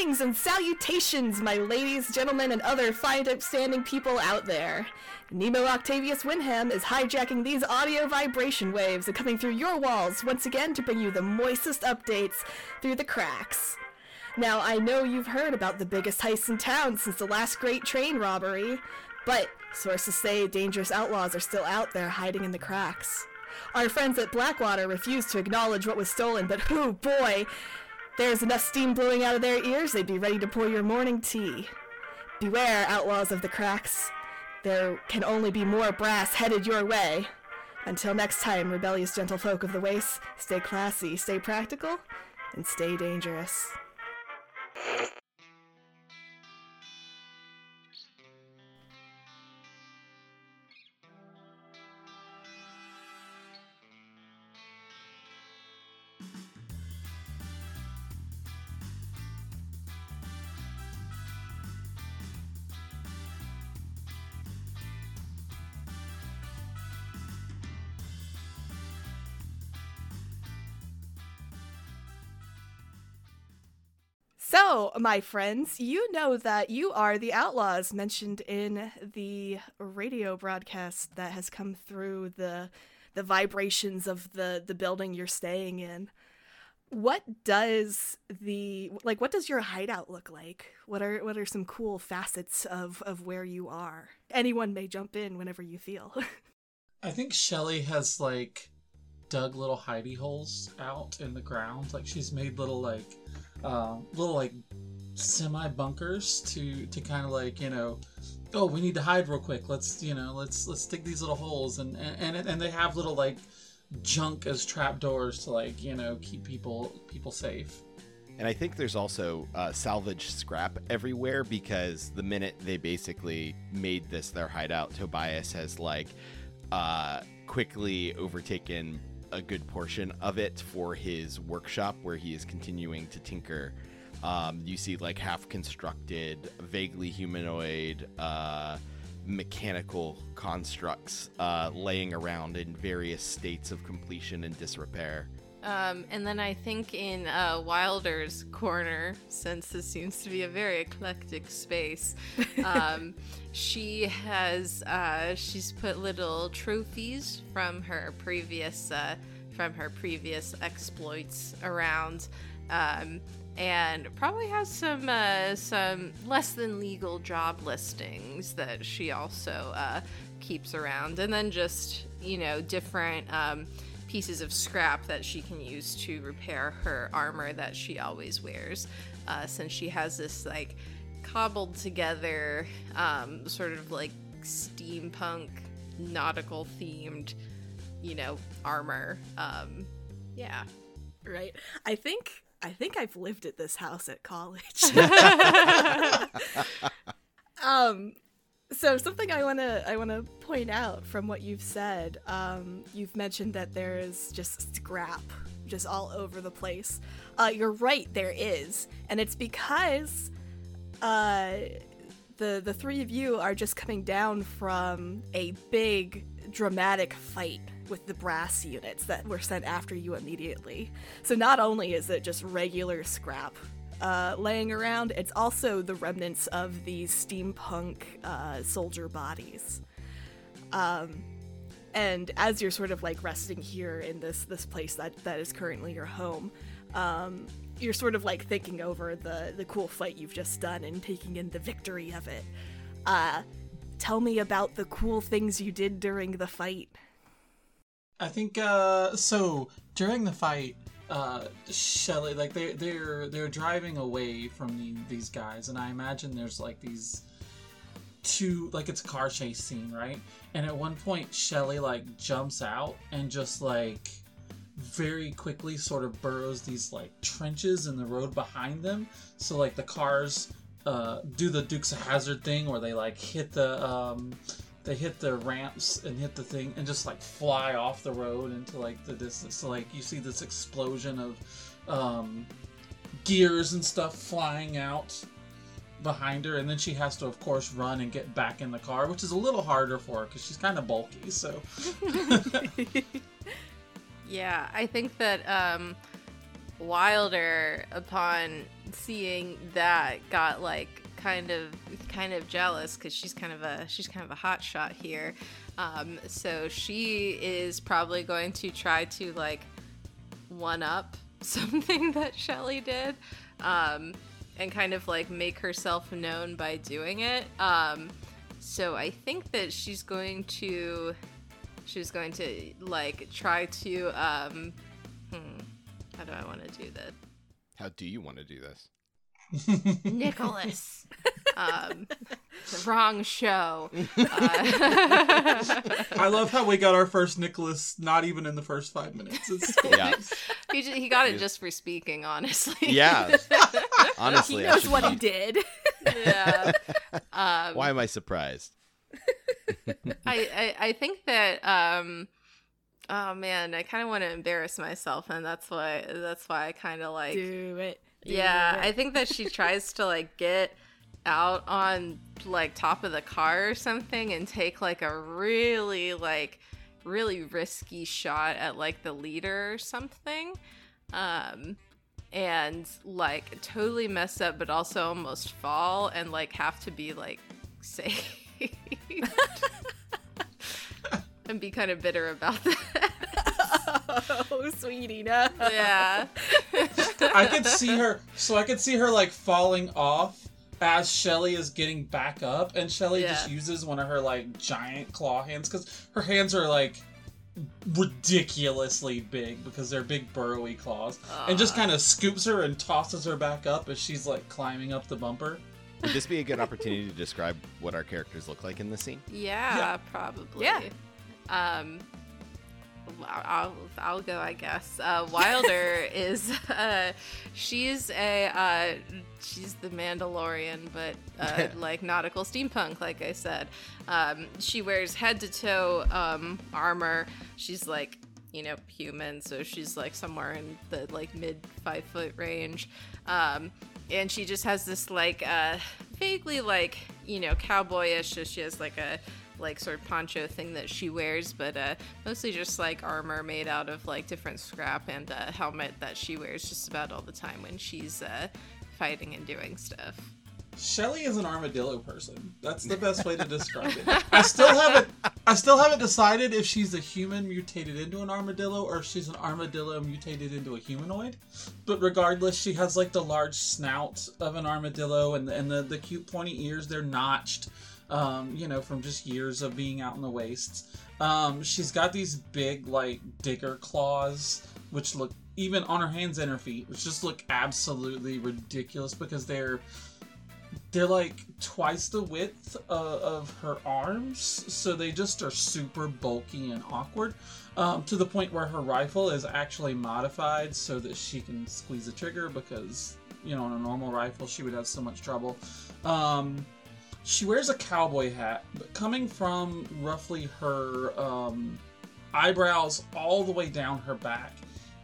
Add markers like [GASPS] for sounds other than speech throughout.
Greetings and salutations, my ladies, gentlemen, and other fine upstanding people out there. Nemo Octavius Winham is hijacking these audio vibration waves and coming through your walls once again to bring you the moistest updates through the cracks. Now, I know you've heard about the biggest heist in town since the last great train robbery, but sources say dangerous outlaws are still out there hiding in the cracks. Our friends at Blackwater refused to acknowledge what was stolen, but oh boy, there's enough steam blowing out of their ears, they'd be ready to pour your morning tea. Beware, outlaws of the cracks. There can only be more brass headed your way. Until next time, rebellious gentlefolk of the waste, stay classy, stay practical, and stay dangerous. So, my friends, you know that you are the outlaws mentioned in the radio broadcast that has come through the the vibrations of the the building you're staying in. What does the like what does your hideout look like? What are what are some cool facets of of where you are? Anyone may jump in whenever you feel. [LAUGHS] I think Shelly has like dug little hidey holes out in the ground. Like she's made little like uh, little like semi bunkers to to kind of like you know oh we need to hide real quick. Let's you know let's let's dig these little holes. And and and, and they have little like junk as trap doors to like you know keep people people safe. And I think there's also uh, salvage scrap everywhere because the minute they basically made this their hideout, Tobias has like uh, quickly overtaken a good portion of it for his workshop where he is continuing to tinker. Um, you see like half constructed, vaguely humanoid, uh, mechanical constructs uh, laying around in various states of completion and disrepair. Um, and then I think in uh, Wilder's corner, since this seems to be a very eclectic space, [LAUGHS] um, she has uh, she's put little trophies from her previous uh, from her previous exploits around. Um, and probably has some uh, some less than legal job listings that she also uh, keeps around, and then just you know different um, pieces of scrap that she can use to repair her armor that she always wears, uh, since she has this like cobbled together, um, sort of like steampunk, nautical themed, you know, armor. Um, yeah. Right. I think I think I've lived at this house at college. [LAUGHS] [LAUGHS] um so something I want to I want to point out from what you've said, um, you've mentioned that there is just scrap just all over the place. Uh, you're right, there is, and it's because uh, the the three of you are just coming down from a big dramatic fight with the brass units that were sent after you immediately. So not only is it just regular scrap uh, laying around, it's also the remnants of these steampunk uh, soldier bodies. Um, and as you're sort of like resting here in this this place that that is currently your home, um, you're sort of like thinking over the the cool fight you've just done and taking in the victory of it. Uh, tell me about the cool things you did during the fight. I think uh, so. During the fight, uh, Shelly, like they they're they're driving away from the, these guys, and I imagine there's like these two like it's a car chase scene, right? And at one point, Shelly like jumps out and just like very quickly sort of burrows these like trenches in the road behind them. So like the cars uh, do the Dukes of Hazzard thing where they like hit the um, they hit the ramps and hit the thing and just like fly off the road into like the distance. So like you see this explosion of um, gears and stuff flying out behind her, and then she has to, of course, run and get back in the car, which is a little harder for her because she's kind of bulky. So. [LAUGHS] yeah, I think that um, Wilder, upon seeing that, got like kind of kind of jealous because she's kind of a she's kind of a hot shot here. Um, so she is probably going to try to like one up [LAUGHS] something that Shelly did, um, and kind of like make herself known by doing it. Um, so I think that she's going to she's going to like try to um, hmm, how do I want to do this? How do you want to do this? Nicholas. [LAUGHS] um, the wrong show. Uh, I [LAUGHS] love how we got our first Nicholas not even in the first five minutes. It's [LAUGHS] Yeah. he, ju- he got it just for speaking, honestly. Yeah. Honestly, He knows what be- he did. yeah. Um, Why am I surprised? I, I I think that um oh man, I kind of want to embarrass myself and that's why that's why I kind of like Do it. Do Yeah, it. I think that she tries to like get out on like top of the car or something and take like a really like really risky shot at like the leader or something. Um and like totally mess up but also almost fall and like have to be like [LAUGHS] saved. [LAUGHS] and be kind of bitter about that. [LAUGHS] Oh, sweetie, no. yeah. I could see her. So I could see her like falling off as Shelly is getting back up, and Shelly just uses one of her like giant claw hands because her hands are like ridiculously big because they're big burrowy claws, and just kind of scoops her and tosses her back up as she's like climbing up the bumper. Would this be a good opportunity to describe what our characters look like in this scene? Yeah, Yeah. probably. Yeah. Um, I'll, I'll go, I guess. Uh, Wilder [LAUGHS] is, uh, she's a, uh, she's the Mandalorian, but, uh, like nautical steampunk, like I said. Um, she wears head to toe, um, armor. She's like, you know, human, so she's like somewhere in the like mid five foot range. Um, and she just has this like uh vaguely like you know cowboyish so she has like a like sort of poncho thing that she wears but uh mostly just like armor made out of like different scrap and a helmet that she wears just about all the time when she's uh fighting and doing stuff Shelly is an armadillo person. That's the best way to describe it. [LAUGHS] I still haven't I still haven't decided if she's a human mutated into an armadillo or if she's an armadillo mutated into a humanoid. But regardless, she has like the large snout of an armadillo and the, and the, the cute pointy ears, they're notched. Um, you know, from just years of being out in the wastes. Um, she's got these big like digger claws, which look even on her hands and her feet, which just look absolutely ridiculous because they're they're like twice the width uh, of her arms, so they just are super bulky and awkward. Um, to the point where her rifle is actually modified so that she can squeeze the trigger because, you know, on a normal rifle she would have so much trouble. Um, she wears a cowboy hat, but coming from roughly her um, eyebrows all the way down her back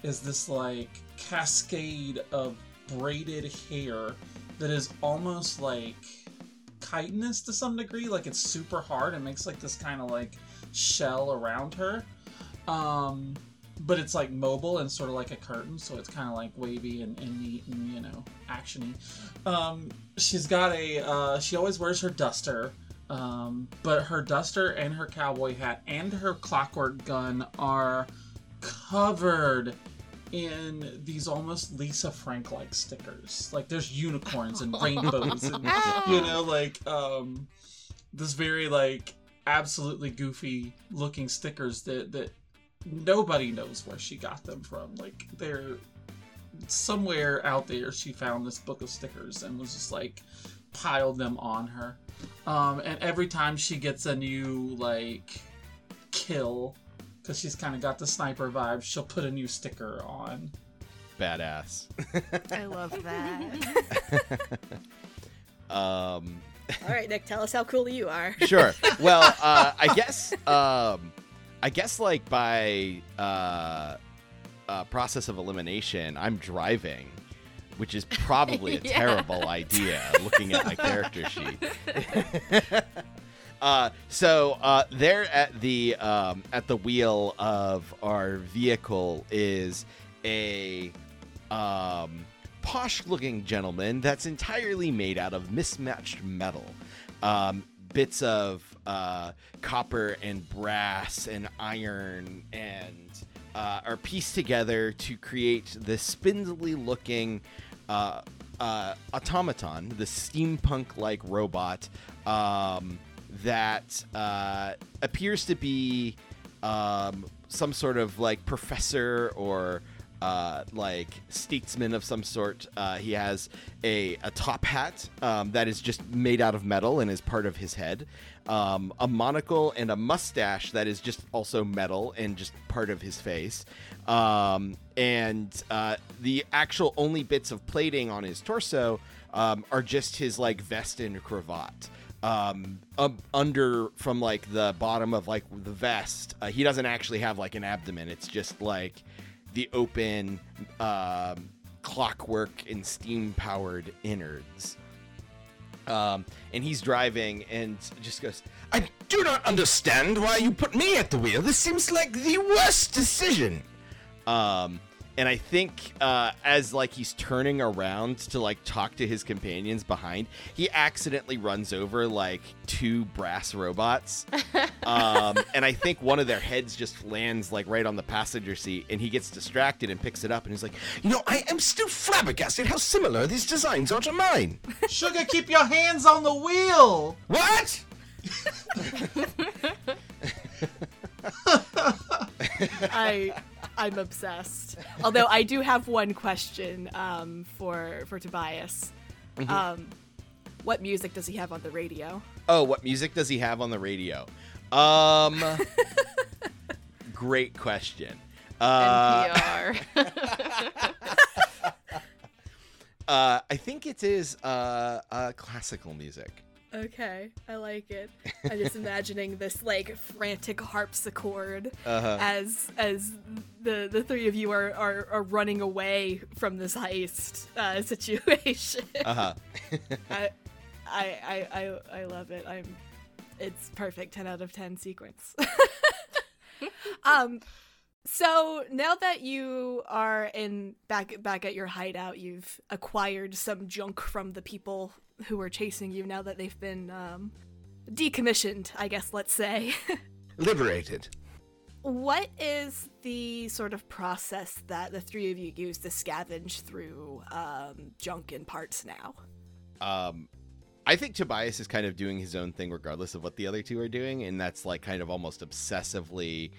is this like cascade of braided hair that is almost like chitinous to some degree. Like it's super hard and makes like this kind of like shell around her. Um, but it's like mobile and sort of like a curtain, so it's kind of like wavy and, and neat and you know actiony. Um, she's got a. Uh, she always wears her duster. Um, but her duster and her cowboy hat and her clockwork gun are covered in these almost Lisa Frank like stickers. Like there's unicorns and rainbows and [LAUGHS] you know, like um this very like absolutely goofy looking stickers that that nobody knows where she got them from. Like they're somewhere out there she found this book of stickers and was just like piled them on her. Um and every time she gets a new like kill because she's kind of got the sniper vibe. She'll put a new sticker on. Badass. I love that. [LAUGHS] [LAUGHS] um, All right, Nick, tell us how cool you are. sure. Well, [LAUGHS] uh, I guess, um, I guess, like by uh, uh, process of elimination, I'm driving, which is probably a [LAUGHS] Yeah. terrible idea. Looking at my [LAUGHS] character sheet. [LAUGHS] Uh, so uh, there at the um, at the wheel of our vehicle is a um, posh looking gentleman that's entirely made out of mismatched metal. Um, bits of uh, copper and brass and iron and uh, are pieced together to create this spindly looking uh, uh, automaton, the steampunk like robot um, that uh, appears to be um, some sort of like professor or uh, like statesman of some sort. Uh, he has a, a top hat um, that is just made out of metal and is part of his head, um, a monocle and a mustache that is just also metal and just part of his face. Um, and uh, the actual only bits of plating on his torso um, are just his like vest and cravat um up under from like the bottom of like the vest uh, he doesn't actually have like an abdomen it's just like the open um, clockwork and steam powered innards um and he's driving and just goes I do not understand why you put me at the wheel. This seems like the worst decision. um and i think uh as like he's turning around to like talk to his companions behind he accidentally runs over like two brass robots [LAUGHS] um and i think one of their heads just lands like right on the passenger seat and he gets distracted and picks it up and he's like You know, I am still flabbergasted how similar these designs are to mine. [LAUGHS] Sugar, keep your hands on the wheel. What? [LAUGHS] I I'm obsessed. Although I do have one question um, for for Tobias. Um, what music does he have on the radio? oh what music does he have on the radio um [LAUGHS] great question uh NPR. [LAUGHS] uh i think it is uh uh classical music Okay, I like it. I'm just [LAUGHS] imagining this like frantic harpsichord Uh-huh. as as the the three of you are are, are running away from this heist uh, [LAUGHS] situation. uh-huh [LAUGHS] I, I I I I love it. I'm it's perfect 10 out of 10 sequence. um so now that you are in back back at your hideout, you've acquired some junk from the people who were chasing you now that they've been um decommissioned, I guess let's say. [LAUGHS] Liberated. what is the sort of process that the three of you use to scavenge through um, junk and parts now? um I think Tobias is kind of doing his own thing regardless of what the other two are doing, and that's like kind of almost obsessively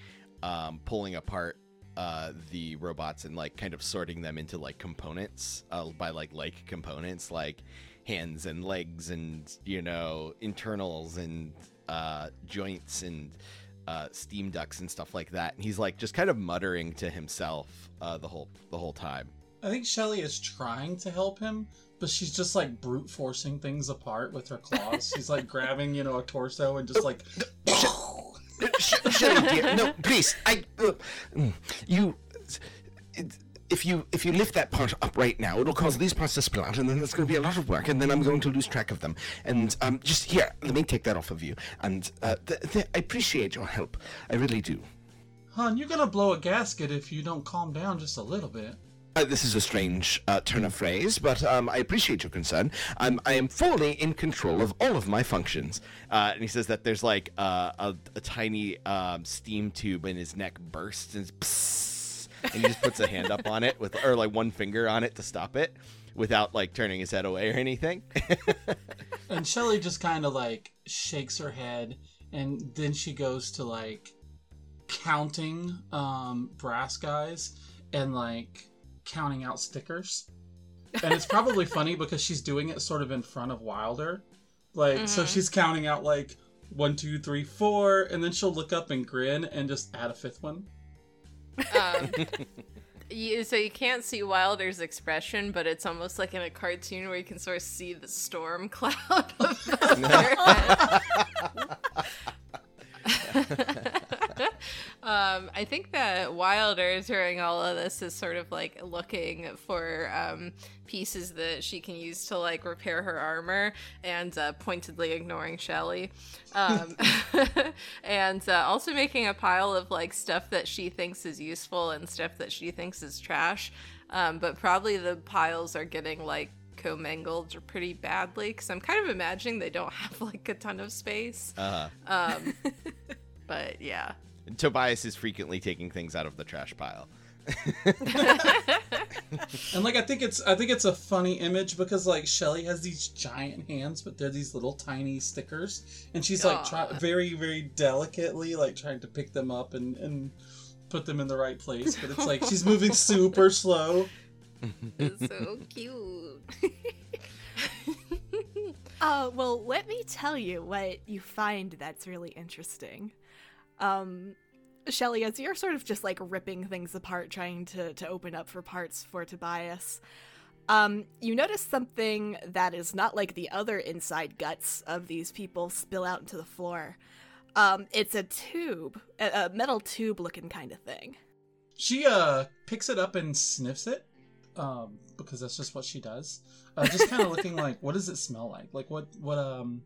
um, pulling apart uh, the robots and like kind of sorting them into like components uh, by like like components like hands and legs and you know internals and uh, joints and uh, steam ducts and stuff like that. And he's like just kind of muttering to himself uh, the whole the whole time. I think Shelly is trying to help him, but she's just like brute forcing things apart with her claws. [LAUGHS] she's like grabbing, you know, a torso and just like. Sh- Shelley, dear, no, please. I, uh, you, it- if you if you lift that part up right now, it'll cause these parts to spill out, and then that's going to be a lot of work, and then I'm going to lose track of them. And um, just here, let me take that off of you. And uh, th- th- I appreciate your help. I really do. Hon, you're gonna blow a gasket if you don't calm down just a little bit. Uh, this is a strange uh, turn of phrase, but um, I appreciate your concern. Um, I am fully in control of all of my functions. Uh, and he says that there's like uh, a, a tiny um, steam tube in his neck bursts and, psst, and he just puts a hand up on it with or like one finger on it to stop it without like turning his head away or anything. [LAUGHS] And Shelly just kind of like shakes her head, and then she goes to like counting um, brass guys and like counting out stickers. And it's probably [LAUGHS] funny because she's doing it sort of in front of Wilder. Like, so she's counting out like one, two, three, four, and then she'll look up and grin and just add a fifth one. Um, [LAUGHS] you, so you can't see Wilder's expression, but it's almost like in a cartoon where you can sort of see the storm [LAUGHS] cloud above their head. Um, I think that Wilder during all of this is sort of like looking for um, pieces that she can use to like repair her armor and uh, pointedly ignoring Shelly. Um, [LAUGHS] and uh, also making a pile of like stuff that she thinks is useful and stuff that she thinks is trash. Um, but probably the piles are getting like commingled pretty badly because I'm kind of imagining they don't [LAUGHS] have like a ton of space. Uh, Um, [LAUGHS] but yeah. Tobias is frequently taking things out of the trash pile. [LAUGHS] And like I think it's I think it's a funny image because like Shelly has these giant hands, but they're these little tiny stickers, and she's like try, very very delicately like trying to pick them up and and put them in the right place. But it's like she's moving [LAUGHS] super slow. It's so cute. [LAUGHS] Uh, well, let me tell you what you find that's really interesting. Um, Shelly, as you're sort of just like ripping things apart, trying to, to open up for parts for Tobias, um, you notice something that is not like the other inside guts of these people spill out into the floor. Um, it's a tube, a, a metal tube looking kind of thing. She uh picks it up and sniffs it, um, because that's just what she does. Uh, just kind of looking [LAUGHS] like, what does it smell like? Like what what um,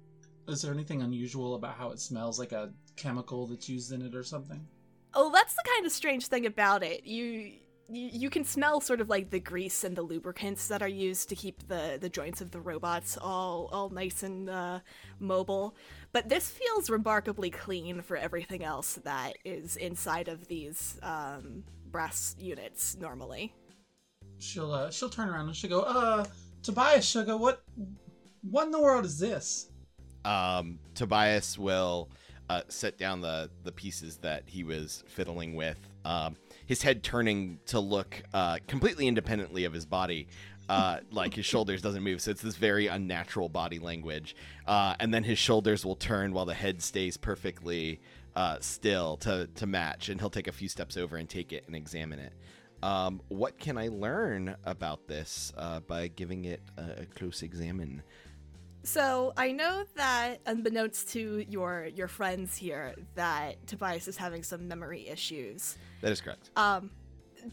is there anything unusual about how it smells? Like a chemical that's used in it or something? Oh, that's the kind of strange thing about it. You, you you can smell sort of like the grease and the lubricants that are used to keep the the joints of the robots all all nice and uh, mobile. But this feels remarkably clean for everything else that is inside of these um, brass units normally. She'll uh, she'll turn around and she'll go, uh, Tobias, she'll go, what what in the world is this? Um, Tobias will uh, set down the the pieces that he was fiddling with. Um, his head turning to look uh, completely independently of his body. Uh, [LAUGHS] like his shoulders doesn't move, so it's this very unnatural body language. Uh, and then his shoulders will turn while the head stays perfectly uh, still to to match, and he'll take a few steps over and take it and examine it. Um, what can I learn about this uh, by giving it a, a close examine? So I know that, unbeknownst to your your friends here, that Tobias is having some memory issues. That is correct. Um,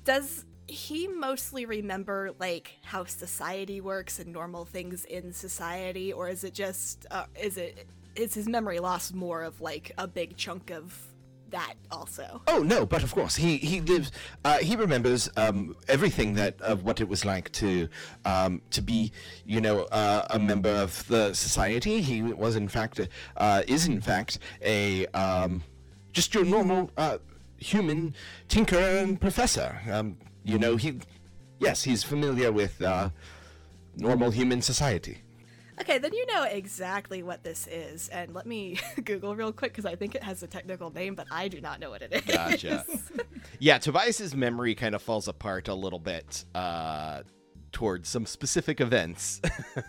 does he mostly remember like how society works and normal things in society, or is it just uh, is it is his memory loss more of like a big chunk of that also? Oh no, but of course he he lives. Uh, he remembers um, everything that of what it was like to um, to be, you know, uh, a member of the society. He was in fact uh, is in fact a um, just your normal uh, human tinker and professor. Um, you know he, yes, he's familiar with uh, normal human society. Okay, then you know exactly what this is, and let me [LAUGHS] Google real quick because I think it has a technical name, but I do not know what it is. Gotcha. [LAUGHS] yeah, Tobias's memory kind of falls apart a little bit uh, towards some specific events.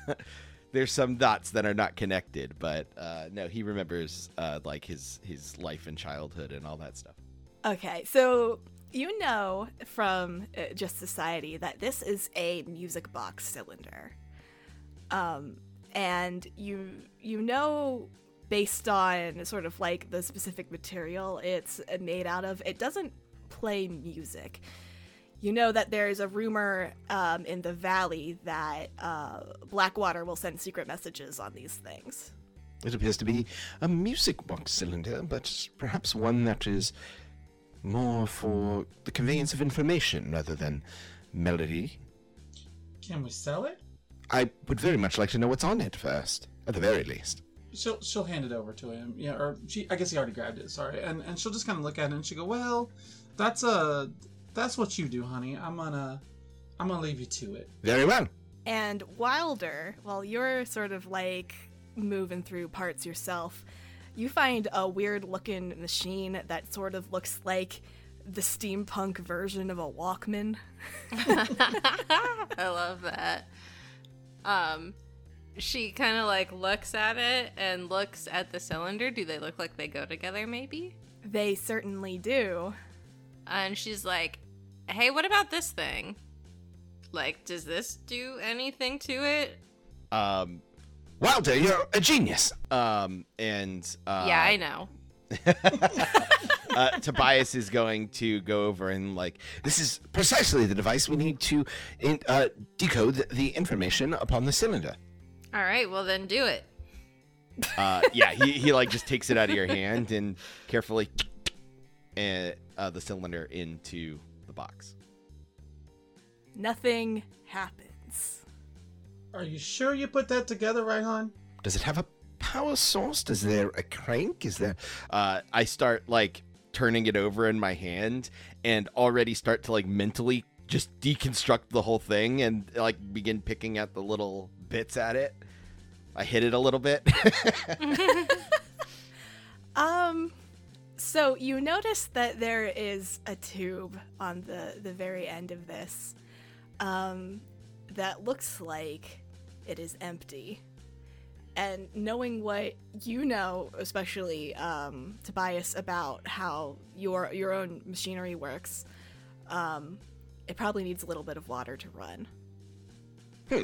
[LAUGHS] There's some dots that are not connected, but uh, no, he remembers uh, like his his life and childhood and all that stuff. Okay, so you know from uh, just society that this is a music box cylinder. Um, and you you know based on sort of like the specific material it's made out of, it doesn't play music. You know that there is a rumor um, in the valley that uh, Blackwater will send secret messages on these things. It appears to be a music box cylinder, but perhaps one that is more for the conveyance of information rather than melody. Can we sell it? I would very much like to know what's on it first, at the very least. She'll she'll hand it over to him. Yeah, or she I guess he already grabbed it. Sorry, and and she'll just kind of look at it and she'll go, well, that's a that's what you do, honey. I'm gonna I'm gonna leave you to it. Very well. And Wilder, while you're sort of like moving through parts yourself, you find a weird looking machine that sort of looks like the steampunk version of a Walkman. [LAUGHS] I love that. Um, she kind of like looks at it and looks at the cylinder. Do they look like they go together? Maybe. They certainly do. And she's like, "Hey, what about this thing? Like, does this do anything to it?" Um, Wilder, you're a genius. um, and uh, yeah, I know. [LAUGHS] [LAUGHS] uh, Tobias is going to go over and like This is precisely the device we need to in, uh, decode the information upon the cylinder. All right, well then do it. uh, yeah, he, he like just takes it out of your hand and carefully and uh, the cylinder into the box. nothing happens. Are you sure you put that together, Raihan? Does it have a power source? Is there a crank? Is there? Uh, I start like turning it over in my hand and already start to like mentally just deconstruct the whole thing and like begin picking at the little bits at it. I hit it a little bit. [LAUGHS] Um, so you notice that there is a tube on the the very end of this, um, that looks like it is empty. And knowing what you know, especially um, Tobias, about how your your own machinery works, um, it probably needs a little bit of water to run. Hmm.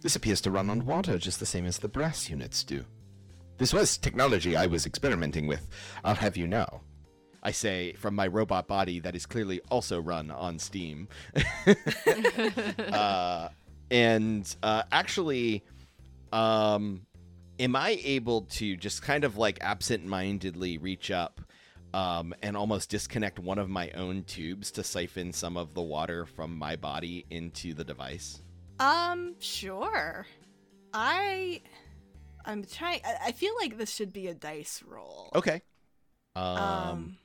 This appears to run on water just the same as the brass units do. This was technology I was experimenting with. I'll have you know. I say from my robot body that is clearly also run on Steam. [LAUGHS] [LAUGHS] uh, and uh, actually, um, am I able to just kind of like absent-mindedly reach up um, and almost disconnect one of my own tubes to siphon some of the water from my body into the device? Um, sure. I I'm trying I, I feel like this should be a dice roll. Okay. Um, Um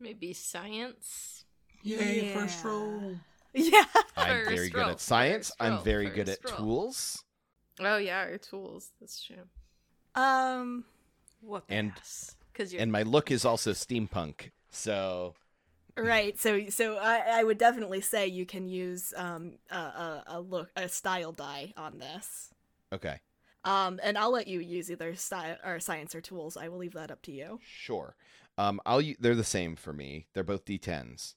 Maybe science. Yay, first roll. [LAUGHS] yeah. I'm very First good at science. first I'm very good at roll. tools. Oh yeah, your tools. That's true. Um What? And- because And my look is also steampunk. So right. So so I, I would definitely say you can use um a, a, a look a style die on this. okay, Um and I'll let you use either style or science or tools. I will leave that up to you. sure. Um, I'll. They're the same for me. They're both D10s,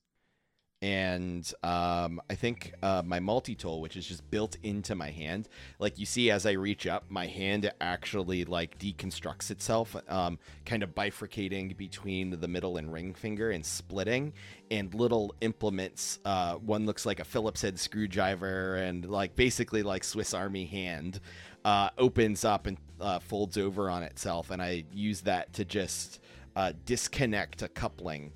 and um, I think uh, my multi tool, which is just built into my hand, like you see as I reach up, my hand actually like deconstructs itself, um, kind of bifurcating between the middle and ring finger and splitting, and little implements. Uh, one looks like a Phillips head screwdriver, and like basically like Swiss Army hand, uh, opens up and uh, folds over on itself, and I use that to just uh, disconnect a coupling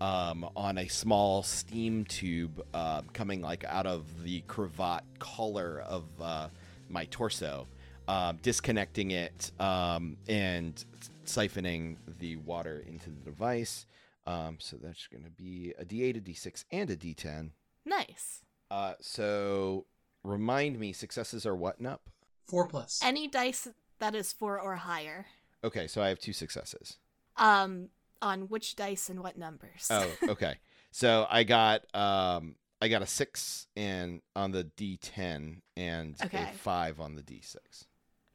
um, on a small steam tube uh, coming like out of the cravat collar of uh, my torso, um, disconnecting it um, and siphoning the water into the device. Um, so that's going to be a D8, a D6, and a D10. Nice. Uh, so remind me, successes are what and up? Four plus. Any dice that is 4 or higher. Okay, so I have two successes. Um on which dice and what numbers? Oh, [LAUGHS] okay. so I got um I got a six and on the D10 and Okay. a five on the D6.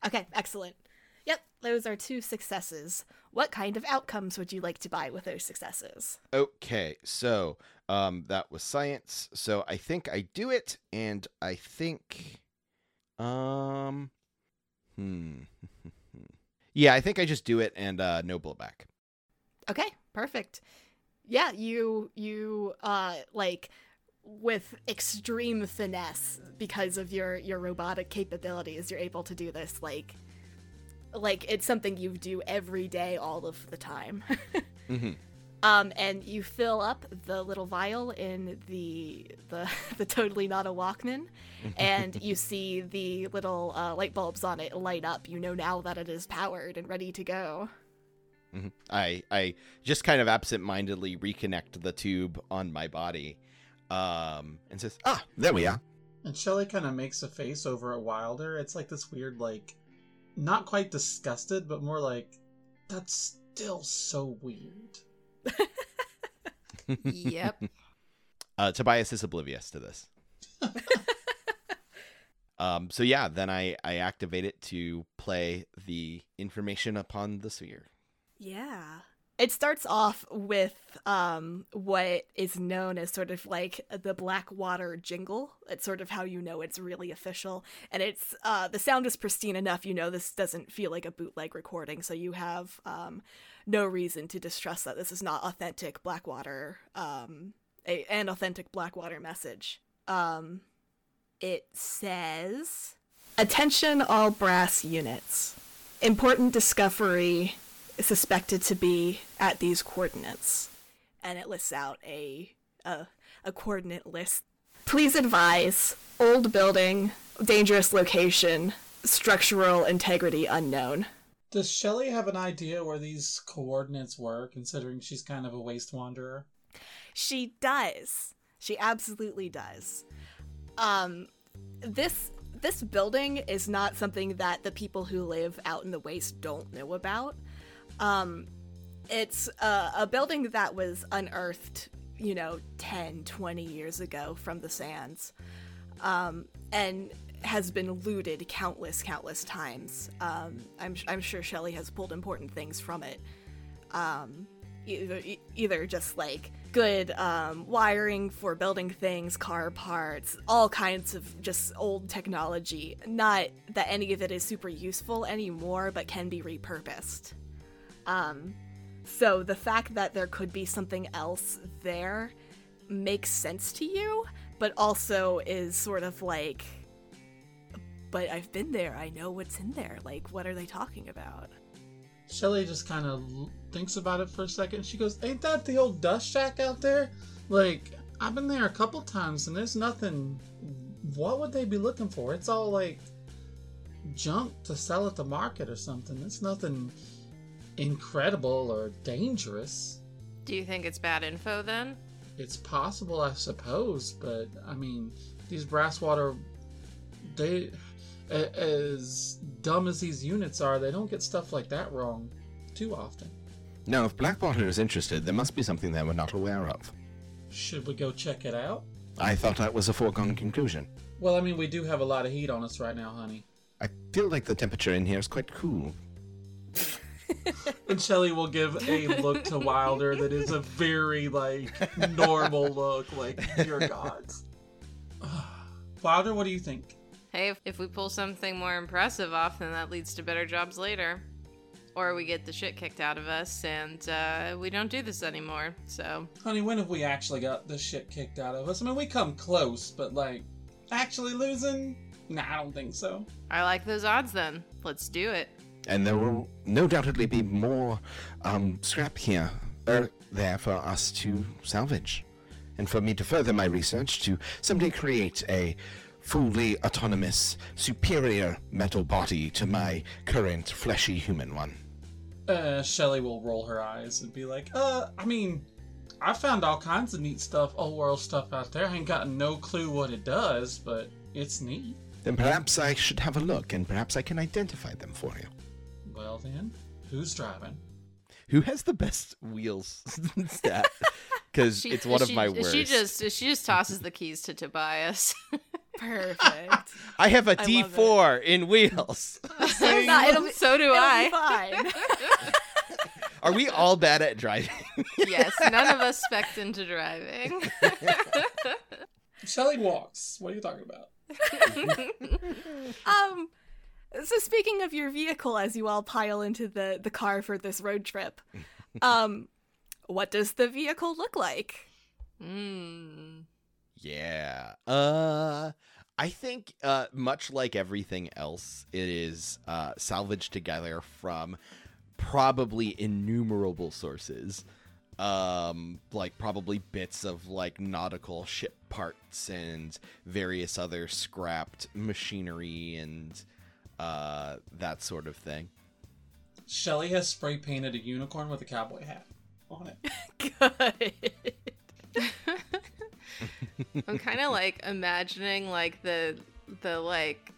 Okay, excellent. Yep, those are two successes. What kind of outcomes would you like to buy with those successes? Okay, so um that was science. So I think I do it, and I think um hmm [LAUGHS] yeah, I think I just do it and uh no blowback. Okay, perfect. Yeah, you you uh like with extreme finesse because of your your robotic capabilities, you're able to do this like like it's something you do every day all of the time. [LAUGHS] hmm Um, and you fill up the little vial in the the [LAUGHS] the totally not a Walkman, and you [LAUGHS] see the little uh, light bulbs on it light up. You know now that it is powered and ready to go. Hmm I I just kind of absent-mindedly reconnect the tube on my body, um, and says, Ah, there we are. And Shelly kind of makes a face over at Wilder. It's like this weird, like, not quite disgusted, but more like, that's still so weird. yep. [LAUGHS] Uh, Tobias is oblivious to this. [LAUGHS] um, so yeah, then I I activate it to play the information upon the sphere. Yeah. It starts off with um, what is known as sort of like the Blackwater jingle. It's sort of how you know it's really official, and it's uh, the sound is pristine enough. You know this doesn't feel like a bootleg recording, so you have um, no reason to distrust that this is not authentic Blackwater, um, a, an authentic Blackwater message. Um, it says, "Attention, all brass units. Important discovery suspected to be at these coordinates and it lists out a a, a coordinate list Please advise. Old building, dangerous location, structural integrity unknown. Does Shelly have an idea where these coordinates were, considering she's kind of a waste wanderer? She does. She absolutely does. Um, this this building is not something that the people who live out in the waste don't know about. Um, it's a, a building that was unearthed, you know, 10, 20 years ago from the sands, um, and has been looted countless, countless times. Um, I'm, I'm sure Shelley has pulled important things from it. Um, either, either just like good um, wiring for building things, car parts, all kinds of just old technology. Not that any of it is super useful anymore, but can be repurposed. Um, so the fact that there could be something else there makes sense to you, but also is sort of like, but I've been there. I know what's in there. Like, what are they talking about? Shelly just kind of thinks about it for a second. She goes, Ain't that the old dust shack out there? Like, I've been there a couple times and there's nothing. What would they be looking for? It's all like junk to sell at the market or something. It's nothing incredible or dangerous. Do you think it's bad info then? It's possible, I suppose, but I mean, these Brasswater, they, a- as dumb as these units are, they don't get stuff like that wrong too often. Now, if Blackwater is interested, there must be something there we're not aware of. Should we go check it out? I thought that was a foregone conclusion. Well, I mean, we do have a lot of heat on us right now, honey. I feel like the temperature in here is quite cool. And Shelly will give a look to Wilder that is a very, like, normal look, like, your gods. [SIGHS] Wilder, what do you think? Hey, if, if we pull something more impressive off, then that leads to better jobs later. Or we get the shit kicked out of us and uh, we don't do this anymore. So, Honey, when have we actually got the shit kicked out of us? I mean, we come close, but, like, actually losing? Nah, I don't think so. I like those odds then. Let's do it. And there will no doubtedly be more um, scrap here, er, there for us to salvage. And for me to further my research to someday create a fully autonomous, superior metal body to my current fleshy human one. Uh, Shelly will roll her eyes and be like, uh, I mean, I found all kinds of neat stuff, old world stuff out there. I ain't got no clue what it does, but it's neat. Then perhaps I should have a look, and perhaps I can identify them for you. Well then, who's driving? Who has the best wheels [LAUGHS] stat? [LAUGHS] Because it's one of she- my worst. She just she just tosses the keys to Tobias. [LAUGHS] Perfect. I have a I love D4 in wheels. Nah, it'll be, so do it'll I. be fine. Are we all bad at driving? yes, none of us spec into driving. Shelly walks. What are you talking about? Um, so speaking of your vehicle, as you all pile into the the car for this road trip, um, what does the vehicle look like? Mm. Yeah. Uh I think uh much like everything else, it is uh salvaged together from probably innumerable sources. Um like probably bits of like nautical ship parts and various other scrapped machinery and uh that sort of thing. Shelly has spray painted a unicorn with a cowboy hat on it. [LAUGHS] Good. I'm kind of like imagining like the the like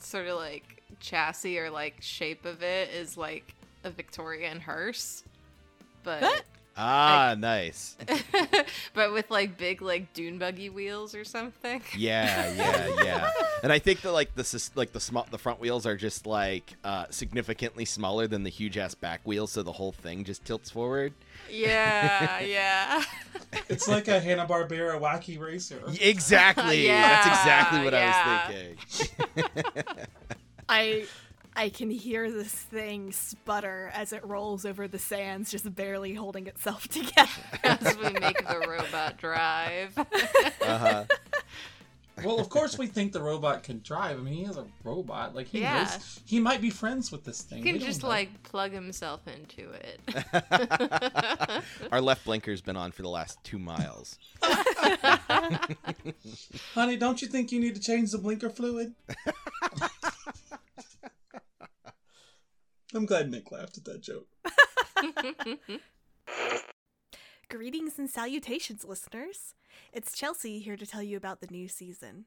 sort of like chassis or like shape of it is like a Victorian hearse, but Ah, nice. [LAUGHS] but with like big like dune buggy wheels or something. [LAUGHS] Yeah, yeah, yeah. and I think that like the sus- like the small the front wheels are just like uh, significantly smaller than the huge ass back wheels, so the whole thing just tilts forward. Yeah, [LAUGHS] yeah. It's like a Hanna Barbera wacky racer. Y- Exactly. That's exactly what Yeah, I was thinking. I I can hear this thing sputter as it rolls over the sands, just barely holding itself [LAUGHS] together. As we make the robot drive. Uh-huh. Well, of course we think the robot can drive. I mean, he is a robot. Like he Yeah. knows he might be friends with this thing. He can don't just know. like plug himself into it. [LAUGHS] Our left blinker's been on for the last two miles. [LAUGHS] honey, don't you think you need to change the blinker fluid? I'm glad Nick laughed at that joke. [LAUGHS] Greetings and salutations, listeners. It's Chelsea here to tell you about the new season.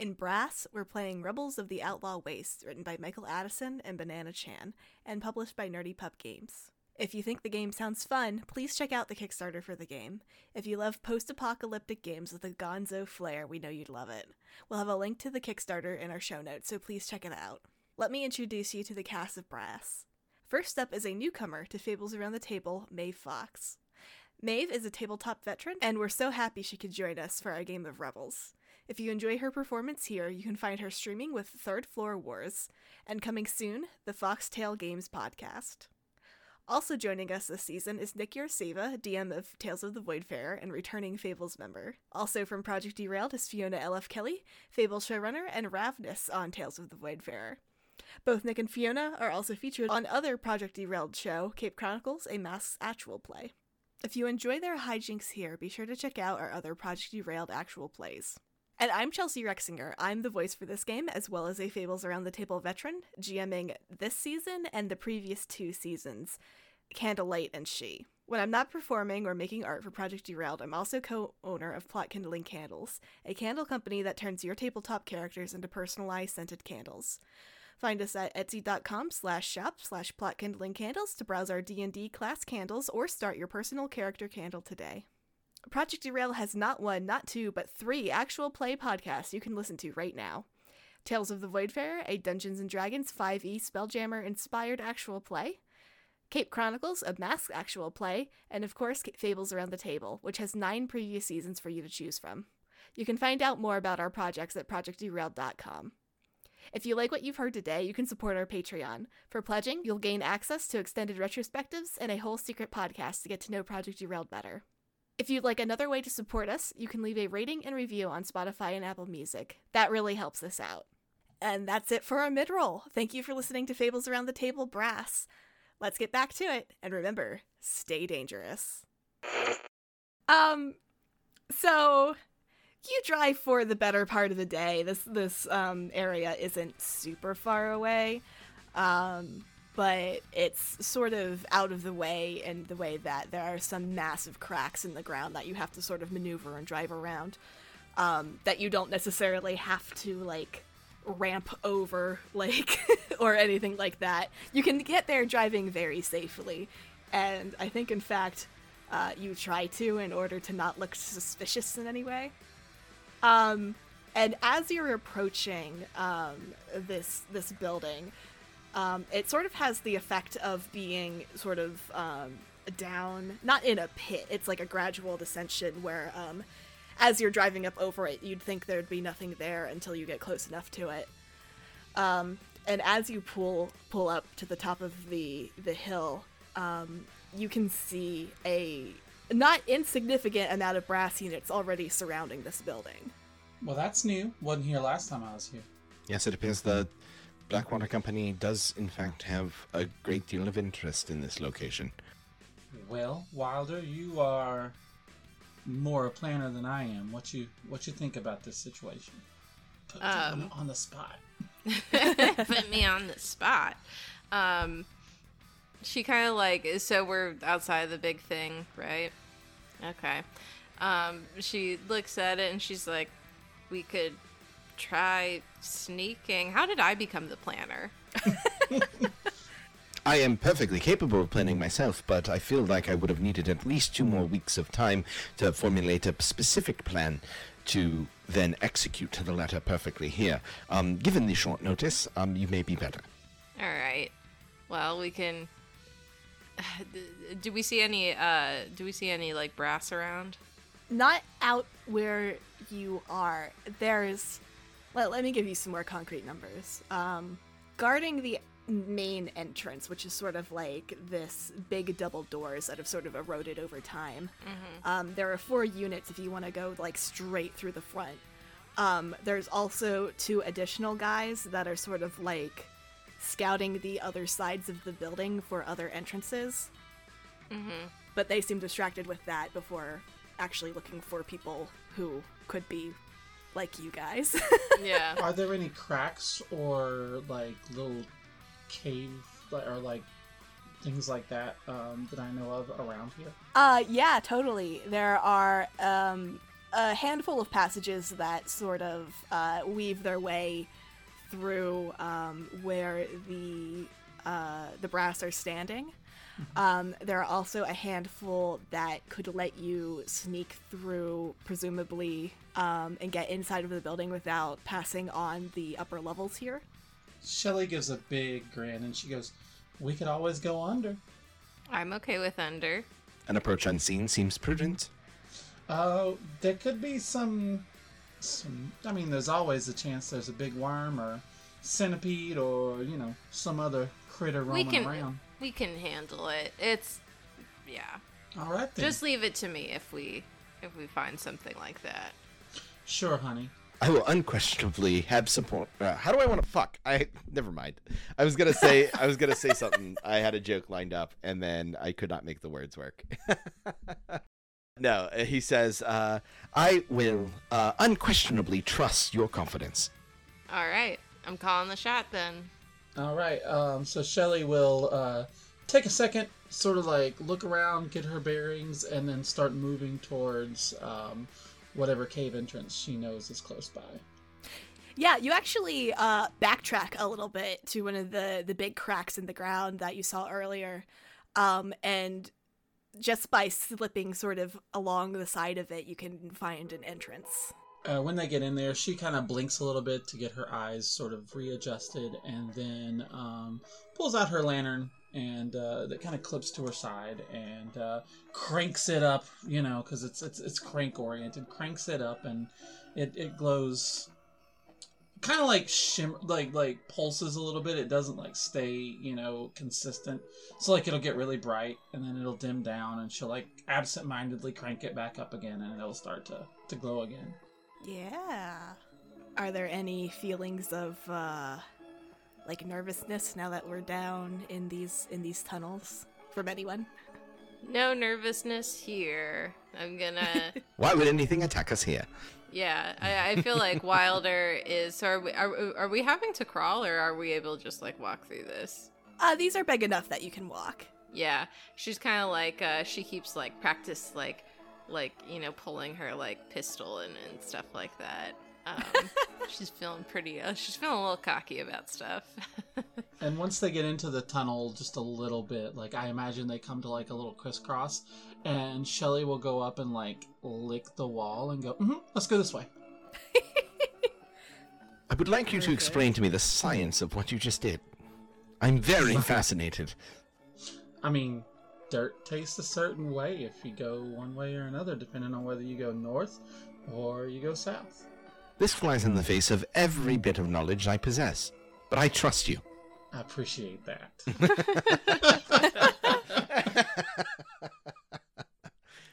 In Brass, we're playing Rebels of the Outlaw Waste, written by Michael Addison and Banana Chan, and published by Nerdy Pup Games. If you think the game sounds fun, please check out the Kickstarter for the game. If you love post apocalyptic games with a gonzo flair, we know you'd love it. We'll have a link to the Kickstarter in our show notes, so please check it out. Let me introduce you to the cast of Brass. First up is a newcomer to Fables Around the Table, Maeve Fox. Maeve is a tabletop veteran, and we're so happy she could join us for our game of Rebels. If you enjoy her performance here, you can find her streaming with Third Floor Wars, and coming soon, the Foxtail Games podcast. Also joining us this season is Nick DM of Tales of the Voidfarer and returning Fables member. Also from Project Derailed is Fiona L.F. Kelly, Fable showrunner, and Ravnus on Tales of the Voidfarer. Both Nick and Fiona are also featured on other Project Derailed show, Cape Chronicles, a Masks actual play. If you enjoy their hijinks here, be sure to check out our other Project Derailed actual plays. And I'm Chelsea Rexinger. I'm the voice for this game, as well as a Fables Around the Table veteran, GMing this season and the previous two seasons, Candlelight and She. When I'm not performing or making art for Project Derailed, I'm also co owner of Plot Kindling Candles, a candle company that turns your tabletop characters into personalized scented candles. Find us at etsy.com slash shop slash plot kindling candles to browse our D&D class candles or start your personal character candle today. Project Derail has not one, not two, but three actual play podcasts you can listen to right now. Tales of the Voidfarer, a Dungeons & Dragons 5e Spelljammer inspired actual play. Cape Chronicles, a Mask actual play. And of course, Fables Around the Table, which has nine previous seasons for you to choose from. You can find out more about our projects at projectderailed.com. If you like what you've heard today, you can support our Patreon. For pledging, you'll gain access to extended retrospectives and a whole secret podcast to get to know Project Derailed better. If you'd like another way to support us, you can leave a rating and review on Spotify and Apple Music. That really helps us out. And that's it for our mid roll. Thank you for listening to Fables Around the Table Brass. Let's get back to it. And remember, stay dangerous. Um, so you drive for the better part of the day. This this um, area isn't super far away, um, but it's sort of out of the way in the way that there are some massive cracks in the ground that you have to sort of maneuver and drive around. Um, that you don't necessarily have to like ramp over [LAUGHS] like or anything like that. You can get there driving very safely, and I think in fact uh, you try to in order to not look suspicious in any way. Um, and as you're approaching um, this this building, um, it sort of has the effect of being sort of um, down, not in a pit. It's like a gradual descension where, um, as you're driving up over it, you'd think there'd be nothing there until you get close enough to it. Um, and as you pull pull up to the top of the the hill, you can see a not insignificant amount of brass units already surrounding this building. Well, that's new. Wasn't here last time I was here. Yes, it appears the Blackwater Company does, in fact, have a great deal of interest in this location. Well, Wilder, you are more a planner than I am. What you what you think about this situation? Put you on, Um, on the spot. [LAUGHS] Put me on the spot. Um, she kind of like so we're outside of the big thing, right? Okay. Um, she looks at it and she's like, "We could try sneaking." How did I become the planner? [LAUGHS] I am perfectly capable of planning myself, but I feel like I would have needed at least two more weeks of time to formulate a specific plan to then execute to the letter perfectly here. Um, given the short notice, um, you may be better. All right. Well, we can. [SIGHS] Do we see any? Uh, do we see any like brass around? Not out where you are. There's. Let, let me give you some more concrete numbers. Um, guarding the main entrance, which is sort of like this big double doors that have sort of eroded over time. Um, there are four units if you want to go like straight through the front. Um, there's also two additional guys that are sort of like scouting the other sides of the building for other entrances. Mm-hmm. But they seem distracted with that before actually looking for people who could be like you guys. [LAUGHS] Yeah. Are there any cracks or like little cave or like things like that um, that I know of around here? Uh, yeah, totally. There are um, a handful of passages that sort of uh, weave their way through um, where the uh, the brass are standing. Um, there are also a handful that could let you sneak through, presumably, um, and get inside of the building without passing on the upper levels here. Shelly gives a big grin and she goes, "We could always go under." I'm okay with under. An approach unseen seems prudent. Uh, there could be some, some. I mean, there's always a chance there's a big worm or centipede or you know some other critter We roaming can around. we can handle it. It's yeah. All right then. Just leave it to me if we if we find something like that. sure, honey. I will unquestionably have support. Uh, How do I want to fuck? I never mind. I was gonna say I was gonna say something. I had a joke lined up, and then I could not make the words work. [LAUGHS] no, uh, he says, uh, I will uh, unquestionably trust your confidence. All right. I'm calling the shot then. All right. Um, so Shelly will uh, take a second, sort of like look around, get her bearings, and then start moving towards um, whatever cave entrance she knows is close by. Yeah, you actually uh, backtrack a little bit to one of the the big cracks in the ground that you saw earlier, um, and just by slipping sort of along the side of it, you can find an entrance. Uh, when they get in there, she kind of blinks a little bit to get her eyes sort of readjusted, and then um, pulls out her lantern and uh, that kind of clips to her side and uh, cranks it up. You know, because it's it's it's crank oriented. Cranks it up, and it it glows. Kind of like shimmer, like like pulses a little bit. It doesn't like stay, you know, consistent. So like it'll get really bright, and then it'll dim down, and she'll like absent-mindedly crank it back up again, and it'll start to to glow again. Yeah. Are there any feelings of uh, like nervousness now that we're down in these in these tunnels from anyone? No nervousness here. I'm gonna. [LAUGHS] Why would anything attack us here? Yeah, I, I feel like Wilder is. So are we? Are, are we having to crawl, or are we able to just like walk through this? Uh, these are big enough that you can walk. Yeah, she's kind of like uh, she keeps like practice like like you know pulling her like pistol and, and stuff like that. Um, [LAUGHS] she's feeling pretty. Uh, she's feeling a little cocky about stuff. [LAUGHS] And once they get into the tunnel just a little bit, like I imagine they come to like a little crisscross, and Shelly will go up and like lick the wall and go, mm-hmm, "Let's go this way." I would like you to explain to me the science of what you just did. I'm very [LAUGHS] fascinated. I mean, dirt tastes a certain way if you go one way or another, depending on whether you go north or you go south. This flies in the face of every bit of knowledge I possess. But I trust you. I appreciate that. [LAUGHS]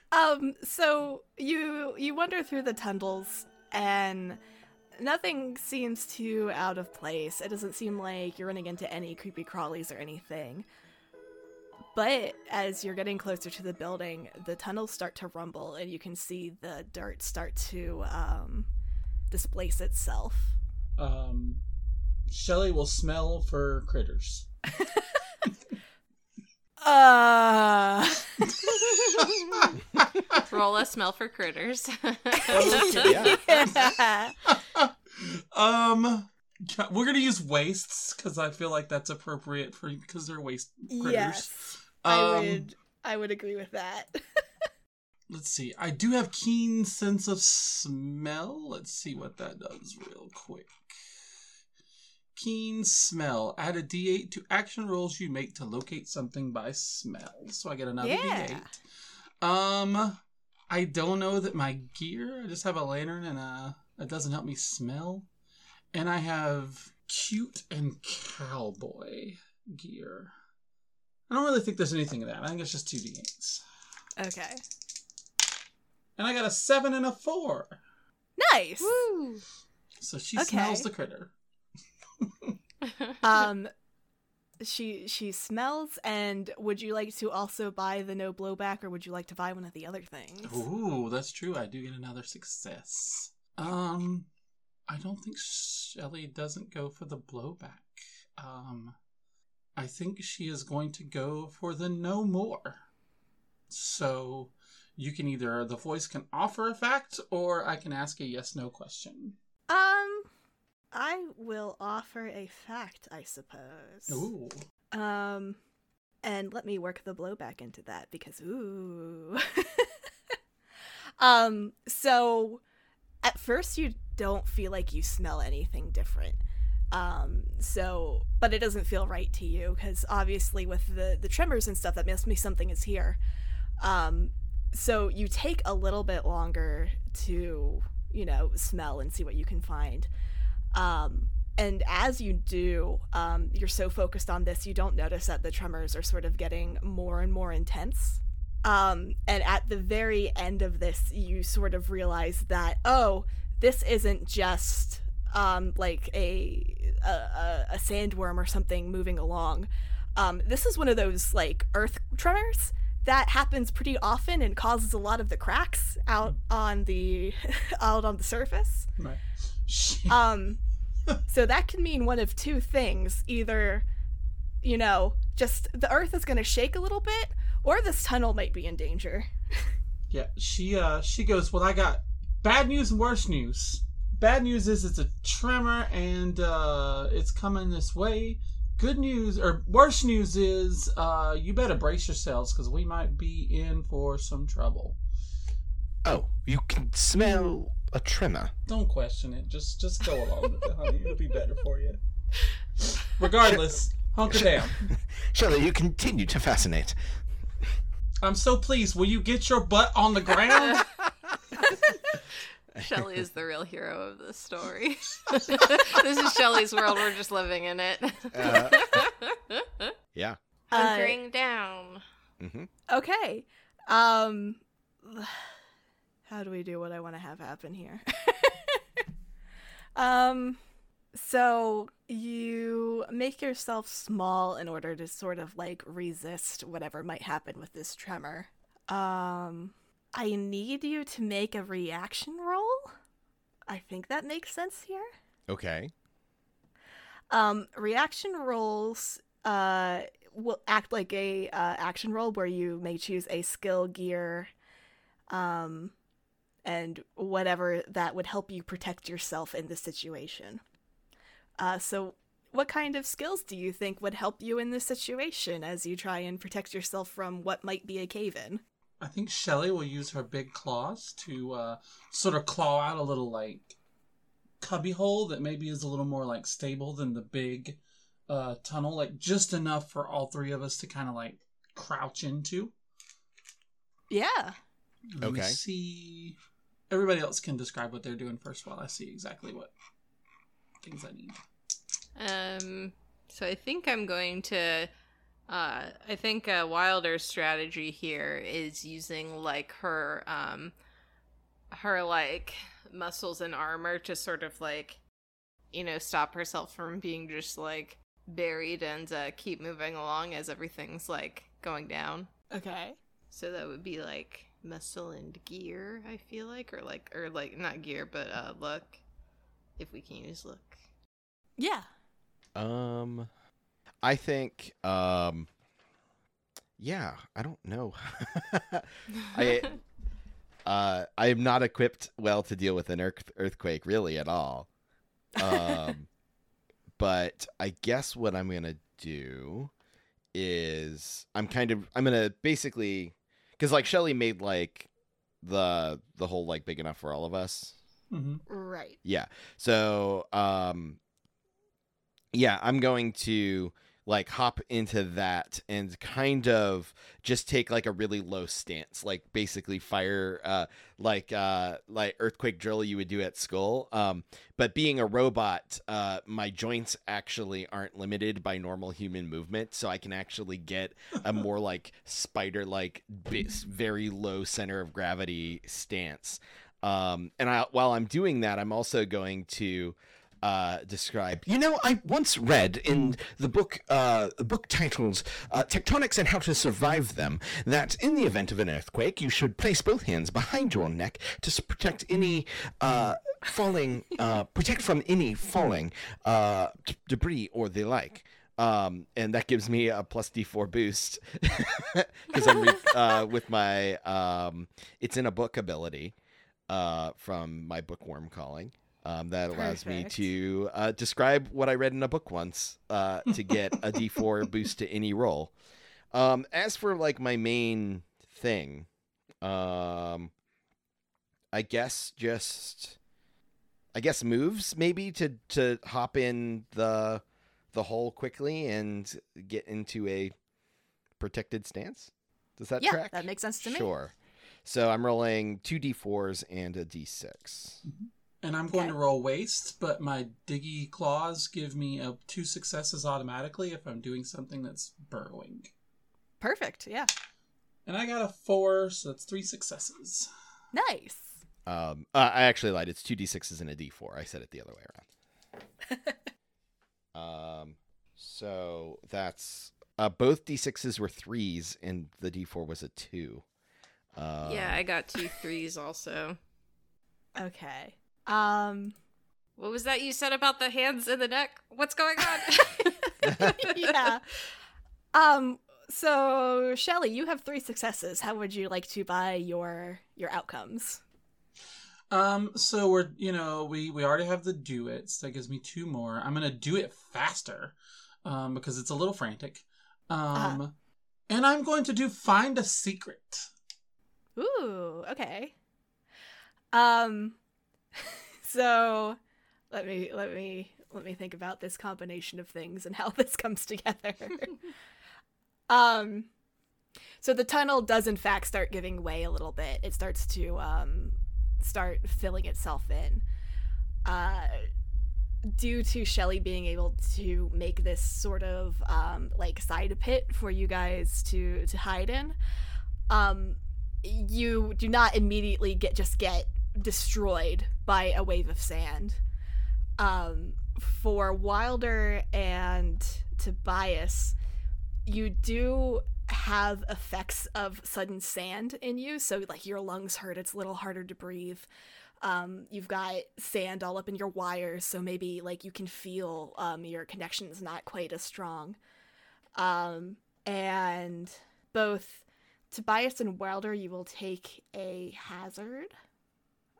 Um, so you you wander through the tunnels and nothing seems too out of place. It doesn't seem like you're running into any creepy crawlies or anything. But as you're getting closer to the building, the tunnels start to rumble and you can see the dirt start to um, displace itself. um, Shelly will smell for critters. [LAUGHS] Uh Roll a smell for critters. [LAUGHS] yeah. [LAUGHS] Um, we're gonna use wastes because I feel like that's appropriate for because they're waste critters. yes. Um, I would I would agree with that. Let's see. I do have keen sense of smell. Let's see what that does real quick. Keen smell. Add a D8 to action rolls you make to locate something by smell. So I get another Yeah. D8. Um, I don't know that my gear. I just have a lantern and uh that doesn't help me smell. And I have cute and cowboy gear. I don't really think there's anything of that. I think it's just two D8s. okay. And I got a seven and a four. Nice. Woo! So she Okay. smells the critter. [LAUGHS] Um, she she smells. And would you like to also buy the no blowback, or would you like to buy one of the other things? Ooh, that's true. I do get another success. Um, I don't think Shelly doesn't go for the blowback. Um, I think she is going to go for the no more. So you can either the voice can offer a fact, or I can ask a yes no question. Um, I will offer a fact, I suppose. Ooh, Um, and let me work the blowback into that because ooh. [LAUGHS] um, so at first you don't feel like you smell anything different. Um, so but it doesn't feel right to you because obviously with the the tremors and stuff that must mean something is here. Um, so you take a little bit longer to you know smell and see what you can find. Um, and as you do, um, you're so focused on this, you don't notice that the tremors are sort of getting more and more intense. Um, and at the very end of this, you sort of realize that, oh, this isn't just um, like a, a a sandworm or something moving along. Um, this is one of those like earth tremors that happens pretty often and causes a lot of the cracks out on the [LAUGHS] out on the surface. right. Um, [LAUGHS] so that can mean one of two things: either, you know, just the Earth is going to shake a little bit, or this tunnel might be in danger. [LAUGHS] Yeah, she uh she goes, Well I got bad news and worse news. Bad news is it's a tremor and uh it's coming this way. Good news or worse news is uh you better brace yourselves because we might be in for some trouble. Oh, you can smell a tremor. Don't question it. Just just go along with it, honey. It'll be better for you. Regardless, hunker down. [LAUGHS] Shelly, you continue to fascinate. I'm so pleased. Will you get your butt on the ground? [LAUGHS] Shelly is the real hero of this story. [LAUGHS] this is Shelly's world. We're just living in it. Uh, yeah. Uh, Hunkering down. hmm okay. Um, how do we do what I want to have happen here? [LAUGHS] um, so you make yourself small in order to sort of like resist whatever might happen with this tremor. Um, I need you to make a reaction roll. I think that makes sense here. Okay. Um, reaction rolls uh, will act like a uh, action roll where you may choose a skill, gear, um, and whatever that would help you protect yourself in this situation. Uh, so, what kind of skills do you think would help you in this situation as you try and protect yourself from what might be a cave in? I think Shelly will use her big claws to uh, sort of claw out a little like cubby hole that maybe is a little more like stable than the big uh, tunnel, like just enough for all three of us to kind of like crouch into. Yeah. Let me Okay. see. Everybody else can describe what they're doing first while I see exactly what things I need. Um, so I think I'm going to. Uh, I think uh, Wilder's strategy here is using like her, um, her like muscles and armor to sort of like, you know, stop herself from being just like buried and uh, keep moving along as everything's like going down. Okay. So that would be like muscle and gear. I feel like, or like, or like not gear, but uh, look. If we can use look. Yeah. Um, I think. Um, yeah, I don't know. [LAUGHS] I [LAUGHS] uh, I am not equipped well to deal with an earth- earthquake, really, at all. Um, [LAUGHS] but I guess what I'm gonna do is I'm kind of I'm gonna basically because like Shelly made like the the hole like big enough for all of us. Mm-hmm. Right. Yeah. So, um yeah, I'm going to like hop into that and kind of just take like a really low stance, like basically fire uh like uh like earthquake drill you would do at school. Um but being a robot, uh my joints actually aren't limited by normal human movement, so I can actually get a [LAUGHS] more like spider like very low center of gravity stance Um, and I, while I'm doing that, I'm also going to uh, describe. You know, I once read in the book, uh, book titled uh, "Tectonics and How to Survive Them," that in the event of an earthquake, you should place both hands behind your neck to protect any uh, falling, uh, protect from any falling uh, debris or the like. Um, and that gives me a plus D4 boost [LAUGHS] because I'm re- uh, with my um, it's in a book ability uh, from my bookworm calling. Um, that allows me to uh, describe what I read in a book once uh, to get a D4 [LAUGHS] boost to any roll. Um, as for like my main thing, um, I guess just I guess moves maybe to to hop in the the hole quickly and get into a protected stance. Does that yeah, track? that makes sense to me. Sure. So I'm rolling two d4s and a d6. And I'm going Okay. to roll waste, but my diggy claws give me uh, two successes automatically if I'm doing something that's burrowing. Perfect. Yeah. And I got a four, so that's three successes. Nice. Um, uh, I actually lied. It's two d6s and a d4. I said it the other way around. [LAUGHS] um, so that's uh, both d6s were threes, and the d4 was a two. Um, yeah, I got two threes also. [LAUGHS] Okay. Um. What was that you said about the hands and the neck? What's going on? [LAUGHS] [LAUGHS] yeah. Um. So, Shelly, you have three successes. How would you like to buy your your outcomes? Um, so we're you know we we already have the do it, so that gives me two more. I'm gonna do it faster, um, because it's a little frantic. Um, Uh-huh. and I'm going to do find a secret. Ooh. Okay. Um. [LAUGHS] So, let me let me let me think about this combination of things and how [LAUGHS] this comes together. [LAUGHS] um. So the tunnel does in fact start giving way a little bit. It starts to um start filling itself in. Uh due to Shelly being able to make this sort of um like side pit for you guys to to hide in. Um you do not immediately get just get destroyed by a wave of sand. Um for Wilder and Tobias, you do have effects of sudden sand in you. So like your lungs hurt. It's a little harder to breathe. Um you've got sand all up in your wires so maybe like you can feel um your connections not quite as strong. Um and both tobias and wilder you will take a hazard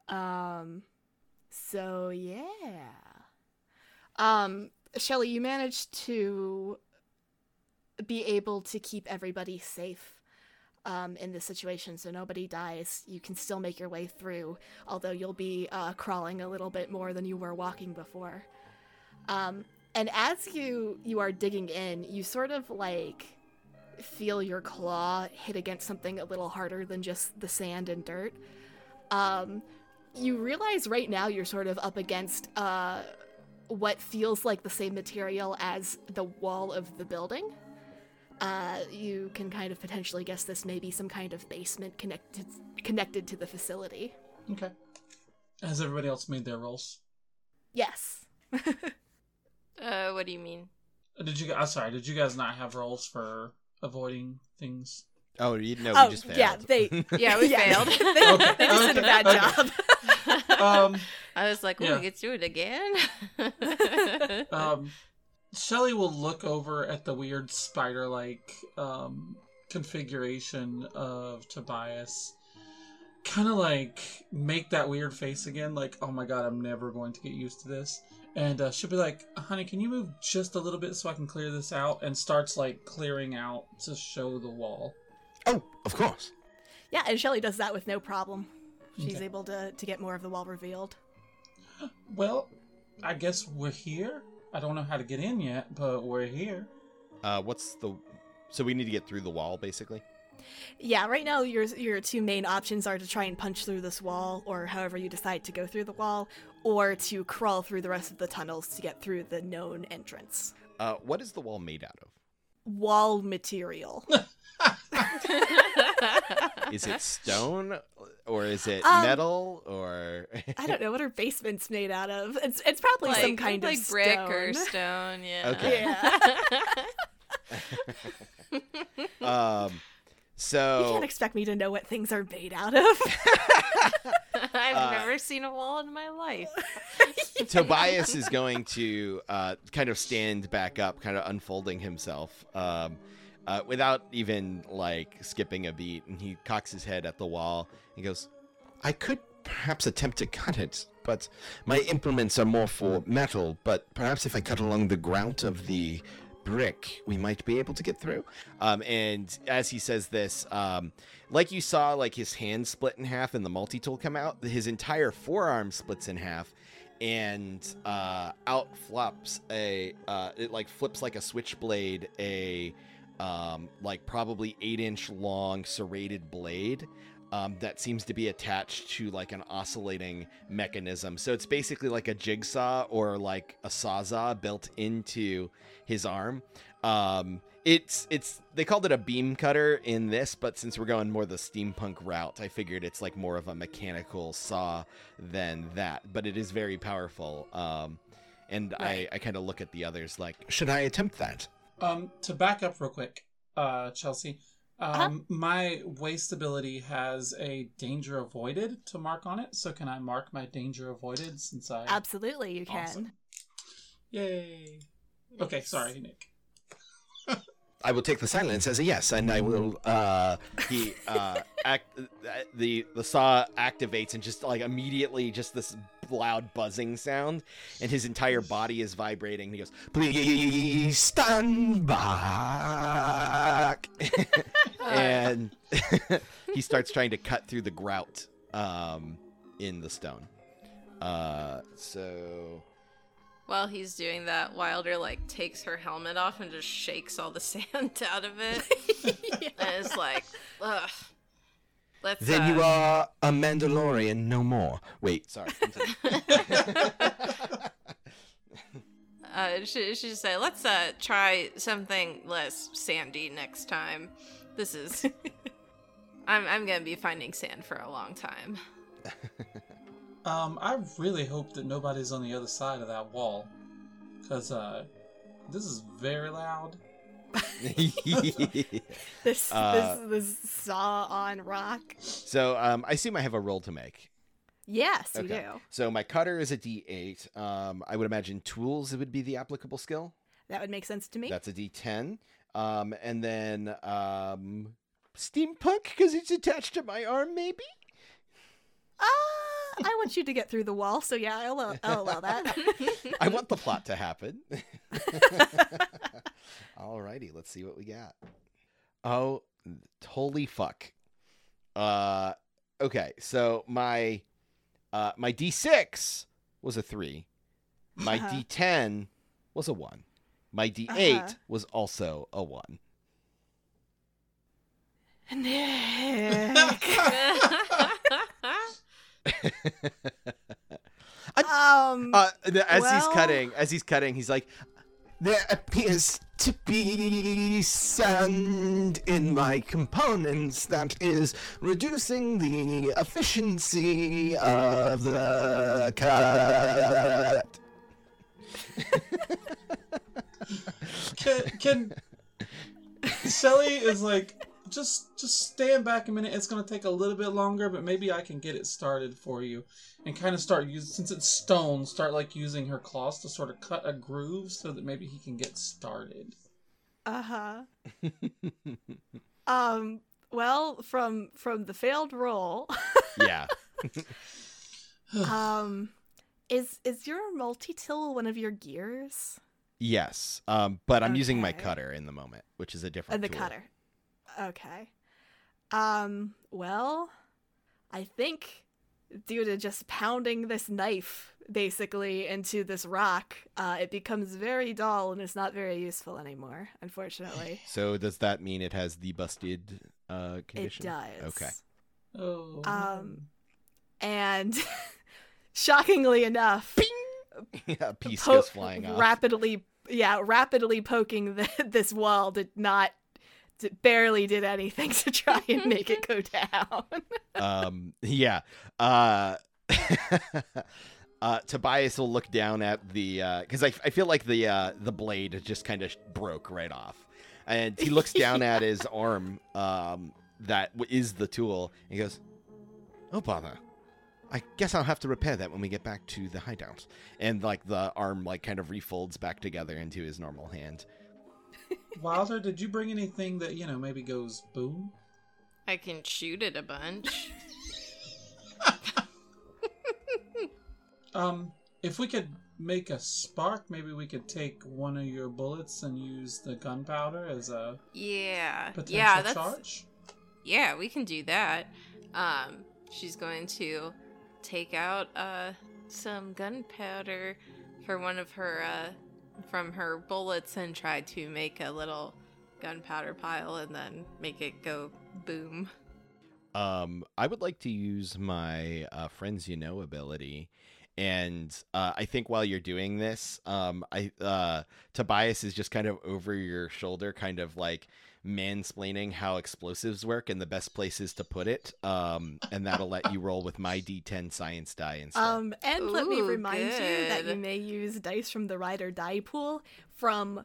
um so yeah um shelly you managed to be able to keep everybody safe um, in this situation so nobody dies. You can still make your way through, although you'll be uh, crawling a little bit more than you were walking before. Um, and as you you are digging in, you sort of like feel your claw hit against something a little harder than just the sand and dirt. Um, you realize right now you're sort of up against uh, what feels like the same material as the wall of the building uh, you can kind of potentially guess this may be some kind of basement connected connected to the facility. Okay. Has everybody else made their rolls? Yes. [LAUGHS] uh, what do you mean? Uh, Did you? I'm sorry. Did you guys not have rolls for avoiding things? Oh, you know, oh, we just failed. yeah, they [LAUGHS] Yeah, we failed. [LAUGHS] they, Okay, they just did a bad okay. job. Um, I was like, oh, Yeah. we get to do it again. [LAUGHS] um, [LAUGHS] Shelly will look over at the weird spider-like um, configuration of Tobias, kind of like make that weird face again, like, "Oh my god, I'm never going to get used to this." And uh, she'll be like, "Honey, can you move just a little bit so I can clear this out?" And starts like clearing out to show the wall. Oh, of course. yeah, and Shelly does that with no problem. She's Okay. able to to get more of the wall revealed. Well, I guess we're here. I don't know how to get in yet, but we're here. Uh, what's the? So we need to get through the wall, basically. Yeah, right now your your two main options are to try and punch through this wall, or however you decide to go through the wall, or to crawl through the rest of the tunnels to get through the known entrance. Uh, what is the wall made out of? Wall material. [LAUGHS] [LAUGHS] Is it stone? or is it Um, metal, or I don't know what her basement's made out of. It's it's probably some kind like of brick stone. or stone. Yeah. Okay. Yeah. [LAUGHS] um, You so can't expect me to know what things are made out of. [LAUGHS] I've Uh, never seen a wall in my life. Tobias is going to uh, kind of stand back up, kind of unfolding himself, um, uh, without even like skipping a beat, and he cocks his head at the wall. He goes, I could perhaps attempt to cut it, but my implements are more for metal. But perhaps if I cut along the grout of the brick, we might be able to get through. um, and as he says this, um, like you saw, like his hand split in half and the multi tool come out, his entire forearm splits in half. And uh, out flops a uh, it like flips like a switchblade a um, like probably eight inch long serrated blade um, that seems to be attached to like an oscillating mechanism. So it's basically like a jigsaw or like a sawzall built into his arm. Um, it's it's they called it a beam cutter in this, but since we're going more the steampunk route, I figured it's like more of a mechanical saw than that. But it is very powerful. Um, and Right. I, I kind of look at the others like, Should I attempt that? Um, to back up real quick, uh, Chelsea, um, Uh-huh. my waste ability has a danger avoided to mark on it. So can I mark my danger avoided since I? Absolutely, you can. Awesome. Yay! Okay, sorry, Nick. I will take the silence as a yes, and I will. Uh, he uh act the the saw activates and just like immediately just this loud buzzing sound and his entire body is vibrating he goes please stand back. [LAUGHS] and [LAUGHS] he starts trying to cut through the grout um in the stone uh so While he's doing that, Wilder like takes her helmet off and just shakes all the [LAUGHS] sand out of it. And it's like, ugh. Let's. then uh, you are a Mandalorian no more. Wait, sorry continue. [LAUGHS] Uh, she she just say, let's uh try something less sandy next time. This is. [LAUGHS] I'm I'm gonna be finding sand for a long time. [LAUGHS] Um, I really hope that nobody's on the other side of that wall, cause uh, this is very loud. [LAUGHS] This Uh, this this saw on rock. so um i assume i have a roll to make Yes, you do. so my cutter is a d8 um i would imagine tools would be the applicable skill That would make sense to me. That's a D10. Um, and then um, steampunk because it's attached to my arm, maybe. Uh, I want you to get through the wall, so yeah, I'll, I'll allow that. [LAUGHS] I want the plot to happen. [LAUGHS] Alrighty, let's see what we got. Oh, holy fuck. Uh, okay, so my uh my D6 was a three. My Uh-huh. D10 was a one. My D8 Uh-huh. was also a one. Nick. [LAUGHS] um, Uh, as he's cutting, as he's cutting, he's like, there appears to be sand in my components that is reducing the efficiency of the cut. Can, can Shelly is like just just stand back a minute. It's gonna take a little bit longer, but maybe I can get it started for you, and kind of start using since it's stone. Start like using her claws to sort of cut a groove so that maybe he can get started. uh huh. [LAUGHS] um, well, from from the failed roll, [LAUGHS] yeah. [LAUGHS] um, is is your multi tool one of your gears? Yes, um, but I'm using my cutter in the moment, which is a different the tool. cutter. Okay. Um, well, I think due to just pounding this knife basically into this rock, uh, it becomes very dull and it's not very useful anymore, unfortunately. [SIGHS] So does that mean it has the busted uh, it condition? does. Okay. Oh. Um, and [LAUGHS] shockingly enough, [LAUGHS] a piece po- goes flying off. rapidly, yeah, rapidly poking the, [LAUGHS] this wall did not d- barely did anything to try and make it [LAUGHS] go down. [LAUGHS] um yeah uh [LAUGHS] uh tobias will look down at the uh because I, I feel like the uh the blade just kind of broke right off. And he looks down at his arm um that w- is the tool and he goes oh bother. I guess i'll have to repair that when we get back to the hideout. And like the arm like kind of refolds back together into his normal hand [LAUGHS] Wilder, did you bring anything that, you know, maybe goes boom? I can shoot it a bunch. [LAUGHS] Um, if we could make a spark, maybe we could take one of your bullets and use the gunpowder as a Yeah. potential Yeah, that's charge. Yeah, we can do that. Um, she's going to take out uh some gunpowder for one of her uh from her bullets and try to make a little gunpowder pile and then make it go boom. Um, I would like to use my uh, friends you know ability, and uh, I think while you're doing this, um, I uh, Tobias is just kind of over your shoulder, kind of like mansplaining how explosives work and the best places to put it. Um, and that'll let you roll with my D10 science die instead. Um, and let me Ooh, remind you that you may use dice from the rider die pool from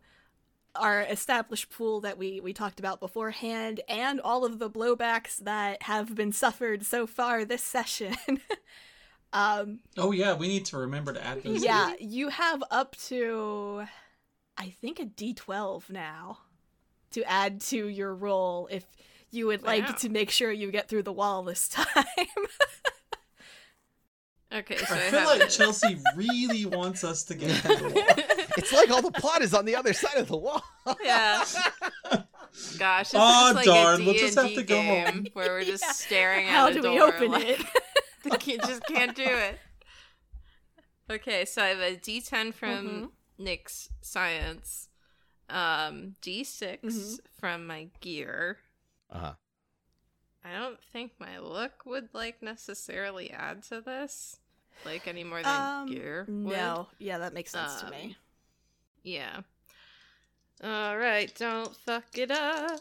our established pool that we we talked about beforehand, and all of the blowbacks that have been suffered so far this session. [LAUGHS] um, Oh yeah, we need to remember to add those. yeah, you have up to, I think, a D12 now to add to your roll if you would like Wow. to make sure you get through the wall this time. [LAUGHS] Okay, so I I, feel like it. Chelsea really wants us to get through the wall. [LAUGHS] it's like all the plot is on the other side of the wall. yeah. [LAUGHS] Gosh, this Aw, is like darn, a we'll just have D&D to go game home. where we're just Yeah. staring How at a do we open like, it? they can't, just can't do it. Okay, so I have a D10 from Mhm. Nick's science, um, D6 Mhm. from my gear. Uh-huh. I don't think my look would like necessarily add to this, like any more than Um, gear. would. no, yeah, that makes sense to Um, me. Yeah. All right, don't fuck it up.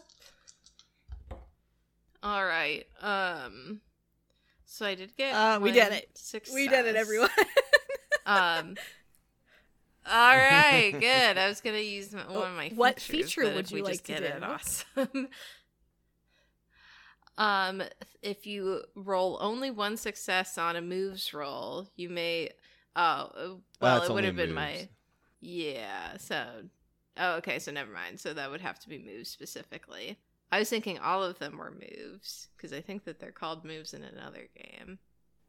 All right. Um. So I did get. Uh, we did it. Success. We did it, everyone. [LAUGHS] Um. All right, [LAUGHS] good. I was gonna use one of my. What features, feature would you we like just to get it, do? awesome. [LAUGHS] um, if you roll only one success on a moves roll, you may. Oh, well, it's it would have been my. Yeah. So. Oh, okay. So never mind. So that would have to be moves specifically. I was thinking all of them were moves because I think that they're called moves in another game.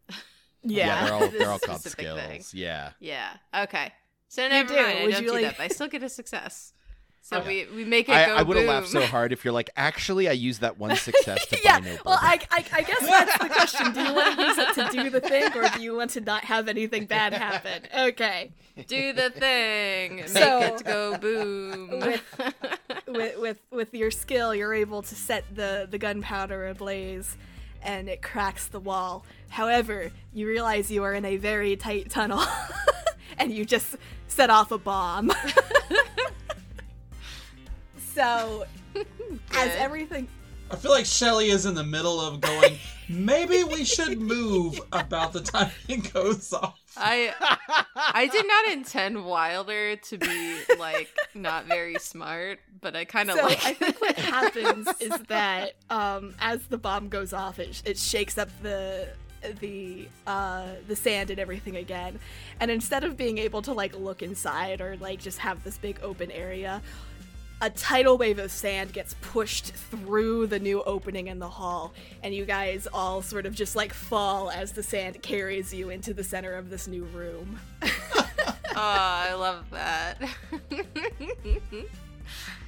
[LAUGHS] yeah. they're all they're all called skills. thing. Yeah. Yeah. Okay. So never do. mind. I Would don't you do like- that, but I still get a success. So Okay. we we make it I, go I would have laughed so hard if you're like, actually, I used that one success to [LAUGHS] yeah. buy no Well, bubble." I, I, I guess that's the question. Do you want to use it to do the thing, or do you want to not have anything bad happen? Okay. do the thing. Make So- it go boom. [LAUGHS] With- With with with your skill, you're able to set the the gunpowder ablaze, and it cracks the wall. However, you realize you are in a very tight tunnel, [LAUGHS] and you just set off a bomb. [LAUGHS] so, [LAUGHS] as everything I feel like Shelly is in the middle of going, maybe we should move about the time it goes off. I [LAUGHS] I did not intend Wilder to be like not very smart, but I kind of So like. I think what happens is that um, as the bomb goes off, it, it shakes up the the uh, the sand and everything again, and instead of being able to like look inside or like just have this big open area, a tidal wave of sand gets pushed through the new opening in the hall, and you guys all sort of just like fall as the sand carries you into the center of this new room. [LAUGHS] [LAUGHS] Oh, I love that. [LAUGHS]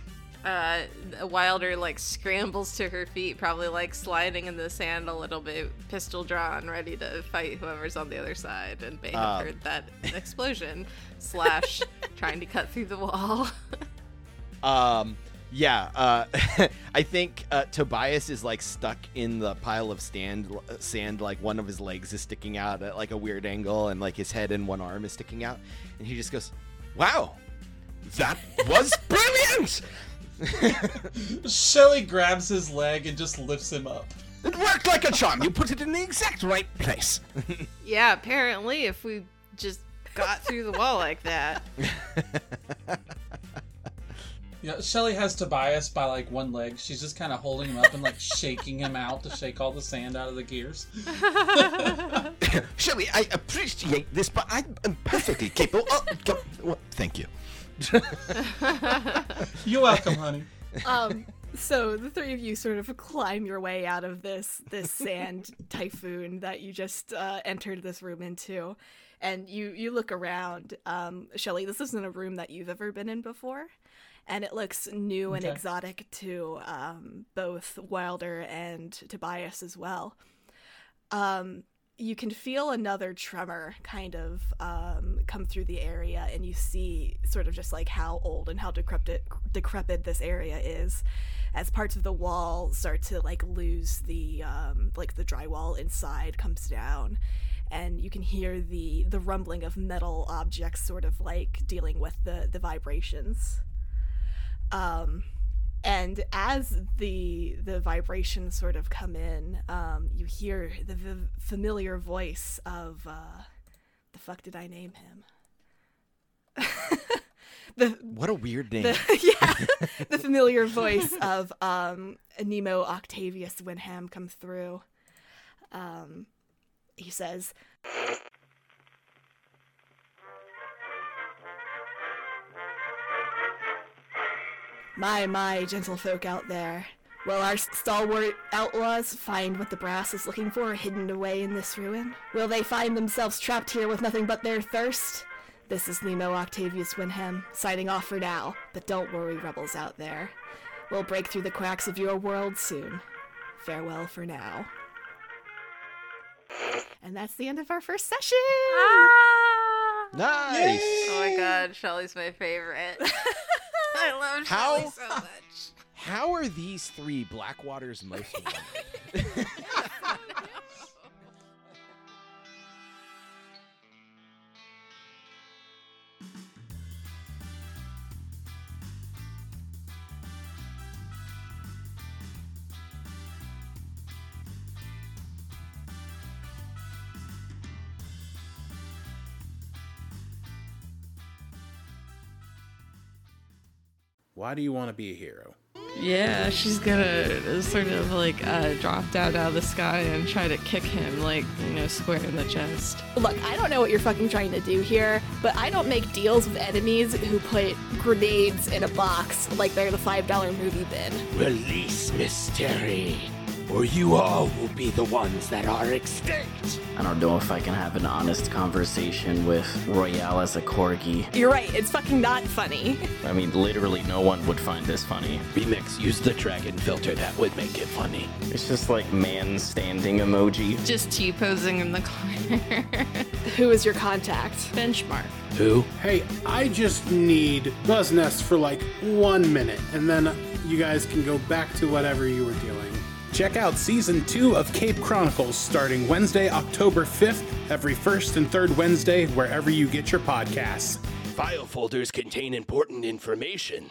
uh, Wilder like scrambles to her feet, probably like sliding in the sand a little bit, pistol drawn, ready to fight whoever's on the other side. And have Um. heard that explosion slash [LAUGHS] trying to cut through the wall. [LAUGHS] Um, yeah, uh, [LAUGHS] I think uh, Tobias is like stuck in the pile of stand, sand. Like one of his legs is sticking out at like a weird angle, and like his head and one arm is sticking out. And he just goes, "Wow, That was brilliant! [LAUGHS] Shelly grabs his leg and just lifts him up. It worked like a charm. You put it in the exact right place. [LAUGHS] Yeah, apparently, if we just got through the wall like that. [LAUGHS] Yeah, Shelly has Tobias by like one leg. She's just kind of holding him up and like shaking him out to shake all the sand out of the gears. Shelly, I appreciate this, but I'm I'm perfectly capable. Oh, go- well, thank you. [LAUGHS] You're welcome, honey. um so the three of you sort of climb your way out of this this sand typhoon that you just uh, entered this room into and you you look around um shelly this isn't a room that you've ever been in before and it looks new and Okay. exotic to um, both wilder and tobias as well um you can feel another tremor kind of um, come through the area, and you see sort of just like how old and how decrepit decrepit this area is, as parts of the wall start to like lose the um, like the drywall inside comes down, and you can hear the the rumbling of metal objects sort of like dealing with the the vibrations. Um, and as the the vibrations sort of come in um, you hear the v- familiar voice of uh, the fuck did i name him [LAUGHS] the, What a weird name. the [LAUGHS] yeah [LAUGHS] the familiar voice of um, nemo octavius winham comes through um, he says My, my, gentlefolk out there. Will our stalwart outlaws find what the brass is looking for hidden away in this ruin? Will they find themselves trapped here with nothing but their thirst? This is Nemo Octavius Winham, signing off for now, but don't worry, rebels out there. We'll break through the cracks of your world soon. Farewell for now. And that's the end of our first session! Ah! nice. Oh my god, Shelly's my favorite. [LAUGHS] I love How- so much. How are these three Blackwater's most [LAUGHS] wanted? Why do you want to be a hero? Yeah, she's gonna sort of like uh, drop down out of the sky and try to kick him, like, you know, square in the chest. Look, I don't know what you're fucking trying to do here, but I don't make deals with enemies who put grenades in a box like they're the $5 movie bin. Release Mystery, or you all will be the ones that are extinct. I don't know if I can have an honest conversation with Royale as a corgi. You're right, it's fucking not funny. I mean, literally, no one would find this funny. Remix use the dragon filter that would make it funny. It's just like man standing emoji. Just T posing in the corner. Who is your contact? Benchmark. Who? Hey, I just need Buzz Nest for like one minute, and then you guys can go back to whatever you were doing. Check out season two of Cape Chronicles starting Wednesday, October 5th, every first and third Wednesday, wherever you get your podcasts. File folders contain important information.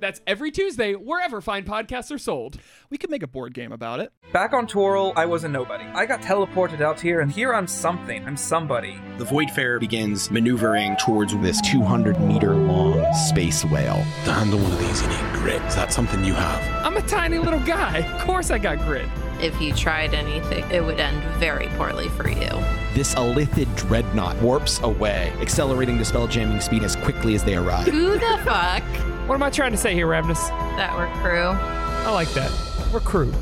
That's every Tuesday, wherever fine podcasts are sold. We could make a board game about it. Back on Toril, I was a nobody. I got teleported out here, and here I'm something. I'm somebody. The Voidfarer begins maneuvering towards this 200 meter long space whale. To handle one of these, you need grit. Is that something you have? I'm a tiny little guy. Of course I got grit. If you tried anything, it would end very poorly for you. This Illithid dreadnought warps away, accelerating to spelljamming speed as quickly as they arrive. Who the fuck? What am I trying to say here, Ravnus? That we're crew. I like that. We're crew.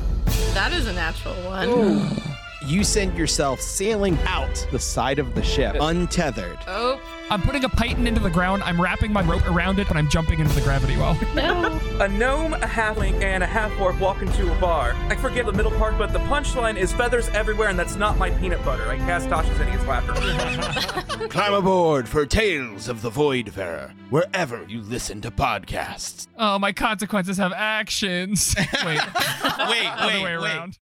That is a natural one. [GASPS] [GASPS] [GASPS] [LAUGHS] You send yourself sailing out the side of the ship, untethered. Oh. I'm putting a python into the ground. I'm wrapping my rope around it, but I'm jumping into the gravity well. [LAUGHS] No. A gnome, a halfling, and a half orc walk into a bar. I forget the middle part, but the punchline is feathers everywhere, and that's not my peanut butter. I cast Tasha's hideous laughter. [LAUGHS] Climb aboard for Tales of the Voidfarer, wherever you listen to podcasts. Oh, my consequences have actions. [LAUGHS] Wait, wait, other wait, way wait.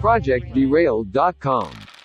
ProjectDerailed.com.